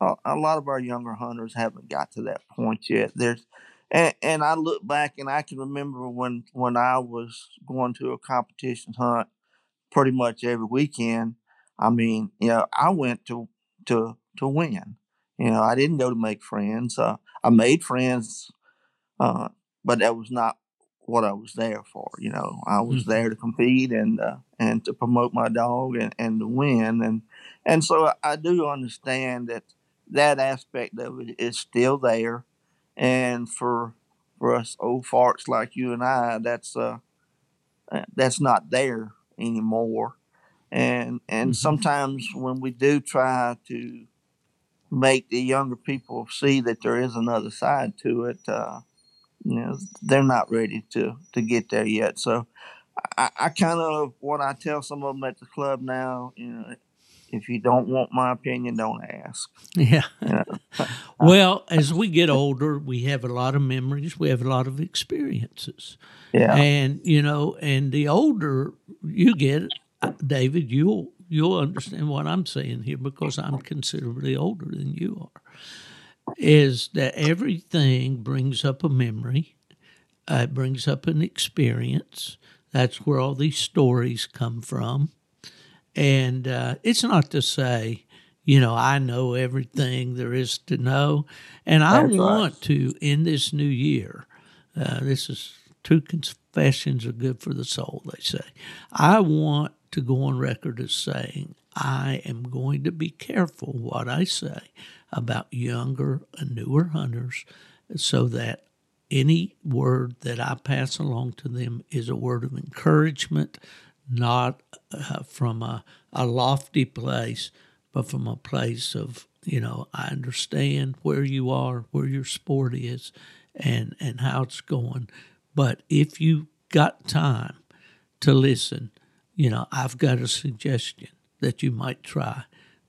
A, a lot of our younger hunters haven't got to that point yet. There's and, and I look back and I can remember when when I was going to a competition hunt pretty much every weekend. I mean, you know, I went to to to win. You know, I didn't go to make friends. Uh, I made friends, uh, but that was not what I was there for. You know, I was Mm-hmm. there to compete and uh, and to promote my dog and, and to win. And and so I do understand that that aspect of it is still there. And for for us old farts like you and I, that's uh uh, that's not there anymore. And and Mhm. sometimes when we do try to make the younger people see that there is another side to it, uh, you know, they're not ready to to get there yet. So I, I kind of what I tell some of them at the club now, you know, if you don't want my opinion, don't ask. Yeah. You know? [laughs] Well, as we get older, we have a lot of memories. We have a lot of experiences. Yeah, And you know, and the older you get, uh, David, you'll you'll understand what I'm saying here because I'm considerably older than you are. Is that everything brings up a memory? Uh, it brings up an experience. That's where all these stories come from. And uh, it's not to say, you know, I know everything there is to know. And I That's right. want to, in this new year, uh, this is two confessions are good for the soul, they say. I want to go on record as saying I am going to be careful what I say about younger and newer hunters so that any word that I pass along to them is a word of encouragement, not uh, from a, a lofty place, but from a place of, you know, I understand where you are, where your sport is, and, and how it's going. But if you've got time to listen, you know, I've got a suggestion that you might try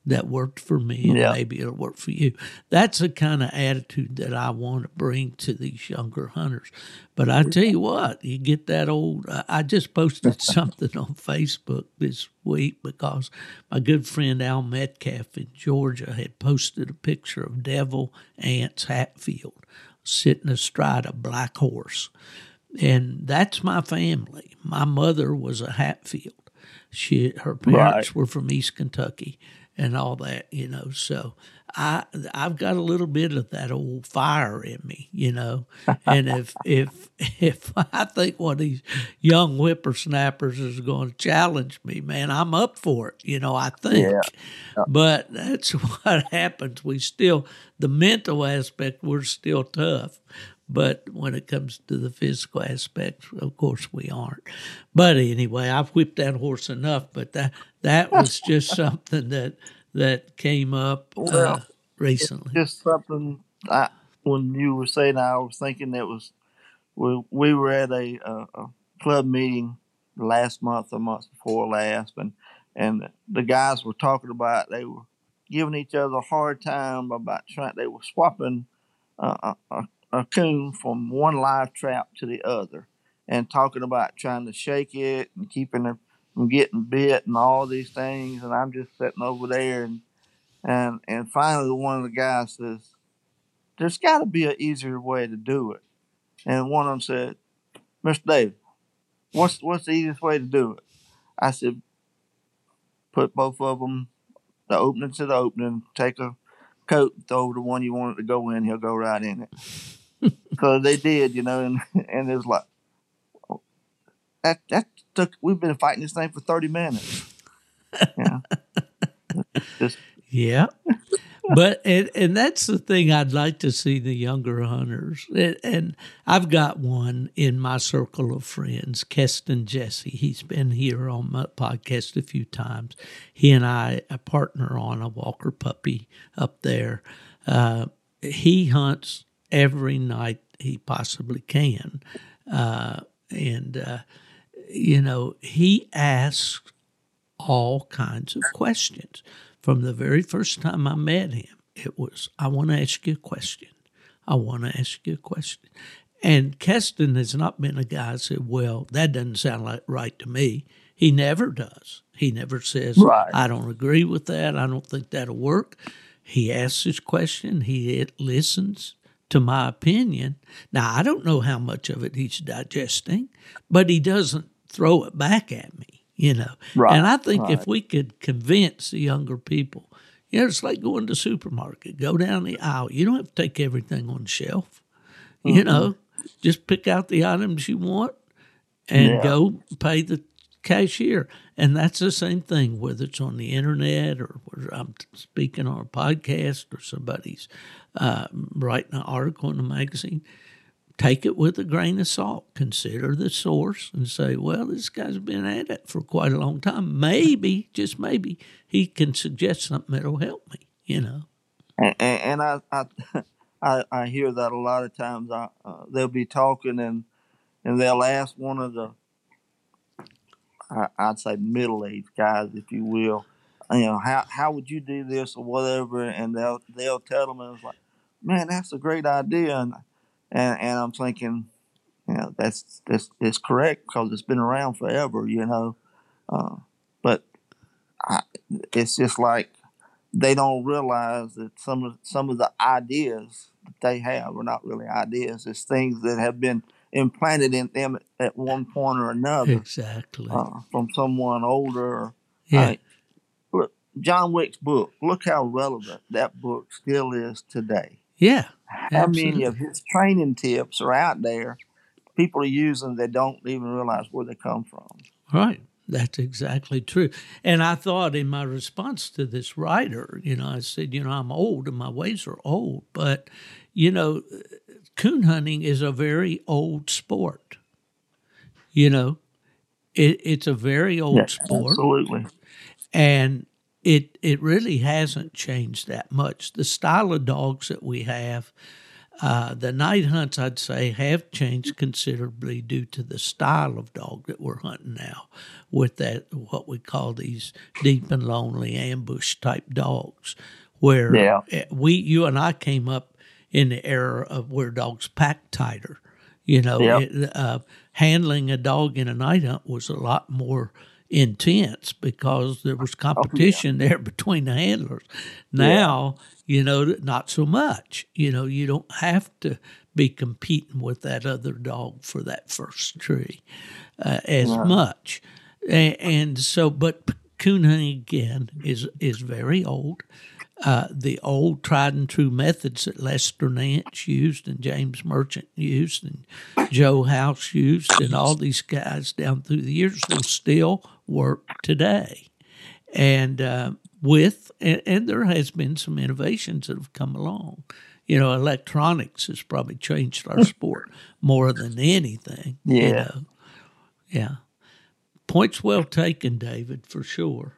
that worked for me and Yeah. maybe it'll work for you. That's the kind of attitude that I want to bring to these younger hunters. But I tell you what, you get that old. I- just posted [laughs] something on Facebook this week because my good friend Al Metcalf in Georgia had posted a picture of Devil Anse Hatfield sitting astride a black horse. And that's my family. My mother was a Hatfield. She her parents Right. were from East Kentucky and all that, you know. So I I've got a little bit of that old fire in me, you know. And if [laughs] if if I think one of these young whippersnappers is going to challenge me, man, I'm up for it. You know, I think. Yeah. But that's [laughs] what happens. We still the mental aspect we're still tough. But when it comes to the physical aspects, of course we aren't. But anyway, I've whipped that horse enough. But that that was just [laughs] something that that came up uh, Well, recently. just something I when you were saying I was thinking that was we we were at a, a, a club meeting last month or month before last and and the guys were talking about they were giving each other a hard time about trying they were swapping uh, a, a, a coon from one live trap to the other and talking about trying to shake it and keeping it from getting bit and all these things and I'm just sitting over there and and and finally one of the guys says, There's gotta be an easier way to do it. And one of them said, Mr. David, what's what's the easiest way to do it? I said, Put both of them the opening to the opening, take a coat, throw the one you want it to go in, he'll go right in it. [laughs] Because they did, you know, and and it was like that that took we've been fighting this thing for thirty minutes. Yeah. [laughs] Yeah. but and, and that's the thing I'd like to see the younger hunters. And, and I've got one in my circle of friends, Keston Jesse. He's been here on my podcast a few times. He and I a partner on a Walker puppy up there. Uh, he hunts every night he possibly can, uh, and uh, you know, he asks all kinds of questions. From the very first time I met him, it was, I want to ask you a question. I want to ask you a question. And Keston has not been a guy who said, well, that doesn't sound like right to me. He never does. He never says, Right. I don't agree with that. I don't think that'll work. He asks his question. He listens to my opinion. Now, I don't know how much of it he's digesting, but he doesn't throw it back at me, you know. Right, And I think if we could convince the younger people, you know, it's like going to the supermarket, go down the aisle. You don't have to take everything on the shelf, you mm-hmm. know, just pick out the items you want and Yeah. go pay the cashier. And that's the same thing, whether it's on the internet or whether I'm speaking on a podcast or somebody's uh, writing an article in a magazine. Take it with a grain of salt. Consider the source and say, well, this guy's been at it for quite a long time. Maybe, just maybe, he can suggest something that'll help me, you know. and, and I, I [laughs] I I hear that a lot of times. I uh, they'll be talking and and they'll ask one of the I, I'd say middle aged guys, if you will, you know how how would you do this or whatever, and they'll they'll tell them and it's like, man, that's a great idea, and and, and I'm thinking, you know, that's that's it's correct because it's been around forever, you know, uh, but I, it's just like they don't realize that some of some of the ideas that they have are not really ideas. It's things that have been implanted in them at one point or another Exactly. uh, from someone older. yeah. Look, John Wick's book. Look how relevant that book still is today. Yeah. How many of his training tips are out there? People are using they don't even realize where they come from. Right. That's exactly true. And I thought in my response to this writer, you know, I said, you know, I'm old and my ways are old, but, you know, coon hunting is a very old sport. You know, it, it's a very old Yeah, sport absolutely. and it it really hasn't changed that much. The style of dogs that we have, uh, the night hunts, I'd say, have changed considerably due to the style of dog that we're hunting now, with that what we call these deep and lonely ambush type dogs, where Yeah. eh, we you and I came up in the era of where dogs pack tighter. You know, it, uh, handling a dog in a night hunt was a lot more intense because there was [laughs] competition there [laughs] between the handlers. Now, you know, not so much. You know, you don't have to be competing with that other dog for that first tree uh, as much. And, and so, but coon hunting again is is very old. Uh, the old tried and true methods that Lester Nance used and James Merchant used and Joe House used and all these guys down through the years still work today. And uh, with and, and there has been some innovations that have come along. You know, electronics has probably changed our [laughs] sport more than anything. You Yeah. know, yeah. Points well taken, David, for sure.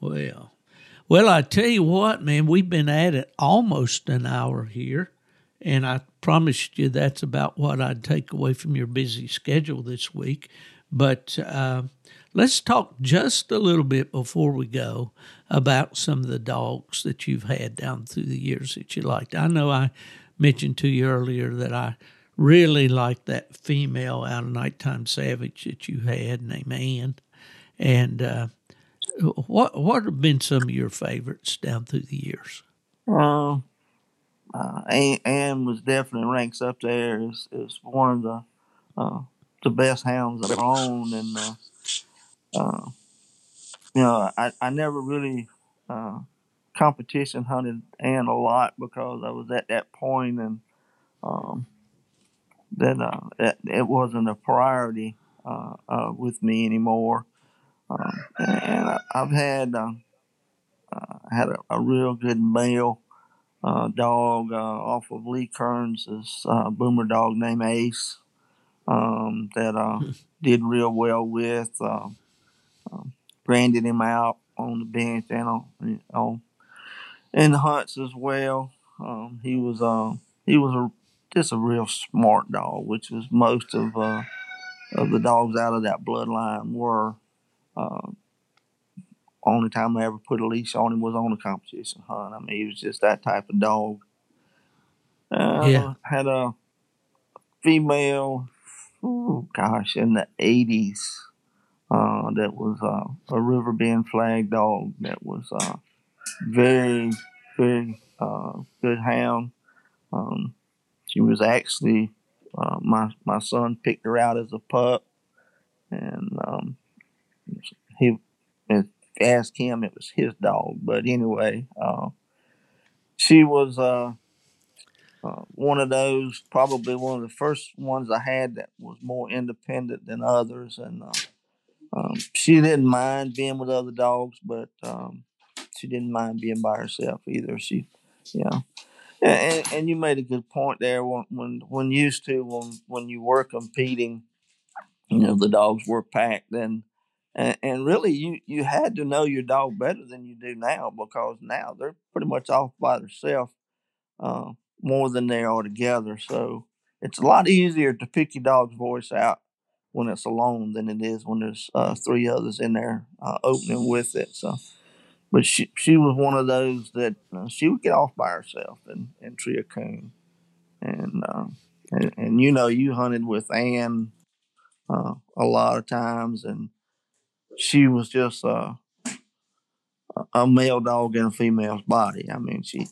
Well, well, I tell you what, man, we've been at it almost an hour here, and I promised you that's about what I'd take away from your busy schedule this week. But uh, let's talk just a little bit before we go about some of the dogs that you've had down through the years that you liked. I know I mentioned to you earlier that I really liked that female out of Nighttime Savage that you had named Ann. And uh, what what have been some of your favorites down through the years? Uh, uh, Ann, Ann was definitely ranks up there as, as one of the uh, the best hounds I've owned, and uh, you know I, I never really uh, competition hunted and a lot because I was at that point and um, that uh, it, it wasn't a priority uh, uh, with me anymore. Um, and I, I've had uh, uh, had a, a real good male uh, dog uh, off of Lee Kearns' uh, boomer dog named Ace um, that uh, did real well with. Uh, um, branded him out on the bench and on, on in the hunts as well. Um, he was uh, he was a, just a real smart dog, which was most of uh, of the dogs out of that bloodline were. Uh, only time I ever put a leash on him was on a competition hunt. I mean, he was just that type of dog. Uh, Yeah. Had a female, ooh, gosh, in the 80s uh, that was uh, a River Bend flag dog that was uh, very, very uh, good hound. Um, she was actually, uh, my, my son picked her out as a pup. And um, he, if you ask him, it was his dog. But anyway, she was one of those, probably one of the first ones I had that was more independent than others. And um, she didn't mind being with other dogs, but um, she didn't mind being by herself either. She, know. And, and you made a good point there. When when, when used to when when you were competing, you know the dogs were packed, and and, and really you you had to know your dog better than you do now because now they're pretty much off by themselves uh, more than they are together. So it's a lot easier to pick your dog's voice out when it's alone than it is when there's uh, three others in there uh, opening with it. So, but she she was one of those that uh, she would get off by herself and and tree a coon, and, uh, and and you know you hunted with Ann uh, a lot of times, and she was just uh, a a male dog in a female's body. I mean, she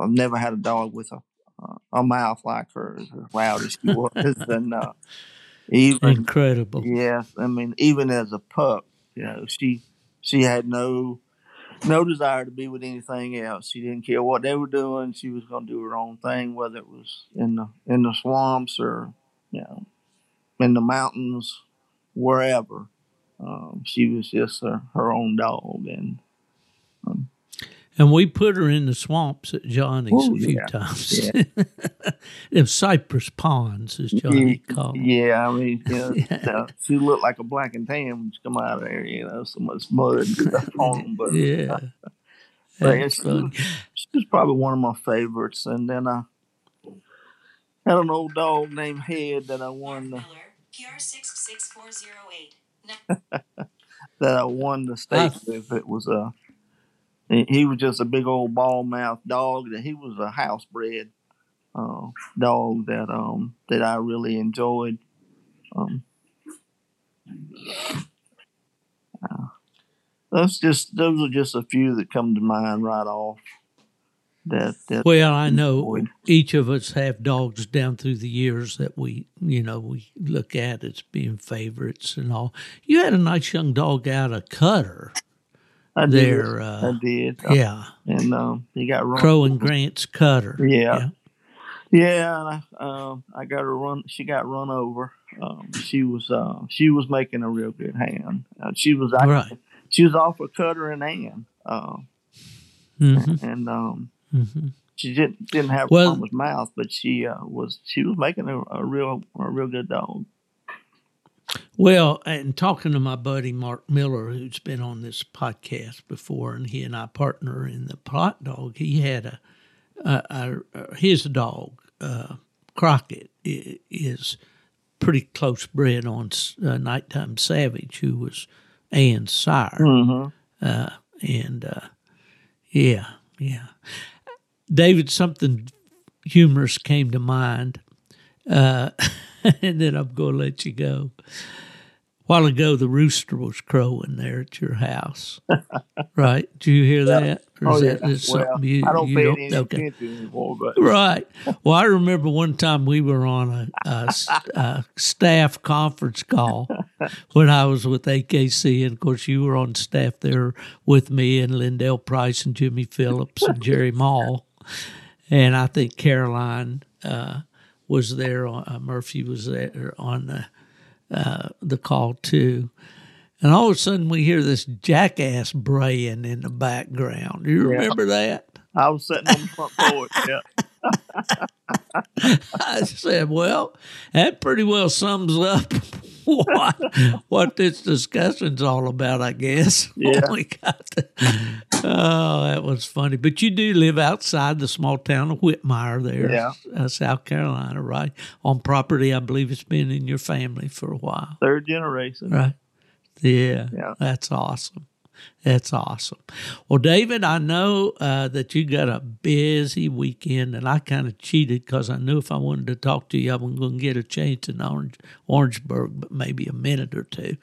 I've never had a dog with a a mouth like hers, as loud as she was, [laughs] and uh, even Incredible. Yes, I mean, even as a pup, you know, she she had no no desire to be with anything else. She didn't care what they were doing. She was going to do her own thing, whether it was in the in the swamps or you know in the mountains, wherever. Um, she was just her, her own dog, and And we put her in the swamps at Johnny's Oh, a few yeah. times. [laughs] Them cypress ponds, as Johnny called them. yeah, I mean, you know, [laughs] Yeah. uh, she looked like a black and tan when she come out of there. You know, so much mud [laughs] on them, but Yeah. But That's it's- funny. she was probably one of my favorites. And then I had an old dog named Head that I won the, PR six six four zero eight. that I won the state with. It was a he he was just a big old bawl mouth dog. That he was a house bred uh, dog that um that I really enjoyed. Um, uh, that's just those are just a few that come to mind right off. That that Well, I know enjoyed. each of us have dogs down through the years that we, you know, we look at as being favorites and all. You had a nice young dog out of Cutter I did. there. I Uh, did. yeah, and um, he got run. Crow and Grant's Cutter. Yeah. Yeah, and I, um, I got her run. She got run over. Um, she was uh, she was making a real good hand. Uh, she was I, Right. she was off of Cutter and Ann, uh, hmm and um, hmm she didn't didn't have Well- a mouth, but she uh, was she was making a, a real a real good dog. Well, and talking to my buddy Mark Miller, who's been on this podcast before, and he and I partner in the pot dog. He had a, a, a, his dog uh, Crockett is pretty close bred on uh, Nighttime Savage, who was Ann's sire, Mm-hmm. uh, and uh, yeah, yeah. David, something humorous came to mind, uh, [laughs] [laughs] and then I'm going to let you go. A while ago, the rooster was crowing there at your house, [laughs] right? Do you hear that? Or Oh is yeah. that Well, you, I don't pay don't- any okay. attention anymore, but Right. [laughs] Well, I remember one time we were on a staff conference call when I was with AKC, and of course you were on staff there with me and Lindell Price and Jimmy Phillips and Jerry Mall, and I think Caroline uh, was there. Uh, Murphy was there on the uh, the call too. And all of a sudden, we hear this jackass braying in the background. Do you Yeah. remember that? I was sitting on the front porch. [laughs] Yeah. I said, well, that pretty well sums up what what this discussion's all about, I guess. [laughs] Yeah. Oh, we got to- oh, that was funny. But you do live outside the small town of Whitmire there, Yeah. uh, South Carolina, right? On property, I believe it's been in your family for a while, Third generation. right? Yeah, Yeah. that's awesome. That's awesome. Well, David, I know uh, that you got a busy weekend, and I kind of cheated because I knew if I wanted to talk to you, I wasn't going to get a chance in Orange, Orangeburg, but maybe a minute or two.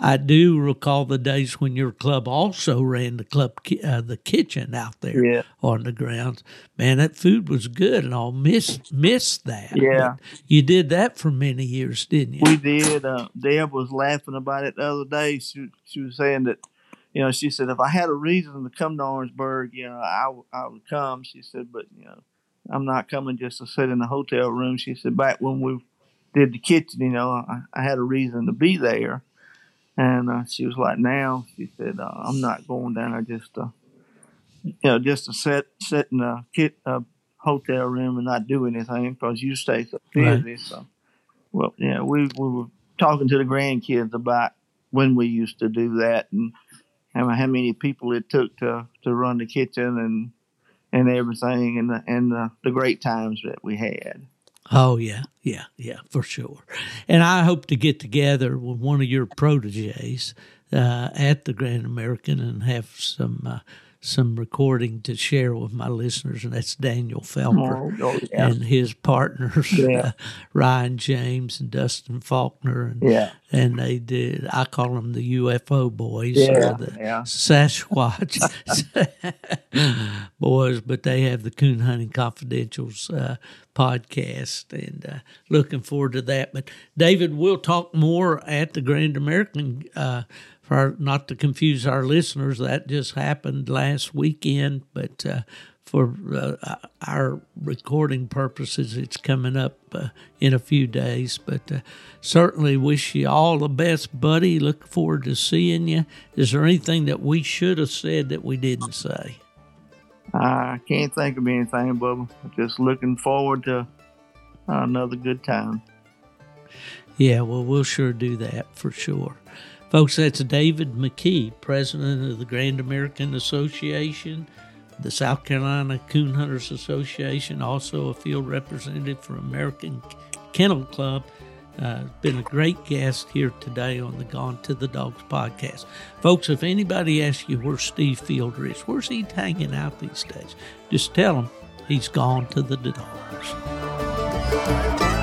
I do recall the days when your club also ran the club, ki- uh, the kitchen out there Yeah. on the grounds. Man, that food was good, and I'll miss miss that. Yeah. But you did that for many years, didn't you? We did. Uh, Deb was laughing about it the other day. She, she was saying that, you know, she said, if I had a reason to come to Orangeburg, you know, I, w- I would come. She said, but, you know, I'm not coming just to sit in the hotel room. She said, back when we did the kitchen, you know, I, I had a reason to be there. And uh, she was like, now, she said, uh, I'm not going down there just to, you know, just to sit, sit in a kit, uh, hotel room and not do anything because you stay so Right. busy. So, well, yeah, we, we were talking to the grandkids about when we used to do that and how, how many people it took to, to run the kitchen and and everything and the, and the, the great times that we had. Oh yeah, yeah, yeah, for sure. And I hope to get together with one of your proteges uh, at the Grand American and have some uh, some recording to share with my listeners, and that's Daniel Felker Oh, yeah. and his partners, Yeah. uh, Ryan James and Dustin Faulkner, and Yeah. and they did. I call them the UFO boys, or the. Sasquatch [laughs] [laughs] boys, but they have the Coon Hunting Confidentials uh, podcast, and uh, looking forward to that. But David, we'll talk more at the Grand American. For our, not to confuse our listeners, that just happened last weekend, but. Uh, for uh, our recording purposes, it's coming up uh, in a few days. But uh, certainly wish you all the best, buddy. Look forward to seeing you. Is there anything that we should have said that we didn't say? I can't think of anything, Bubba. Just looking forward to another good time. Yeah, well, we'll sure do that for sure. Folks, that's David McKee, president of the Grand American Association, the South Carolina Coon Hunters Association, also a field representative for American Kennel Club. Uh, been a great guest here today on the Gone to the Dogs podcast. Folks, if anybody asks you where Steve Fielder is, where's he hanging out these days? Just tell him he's gone to the dogs.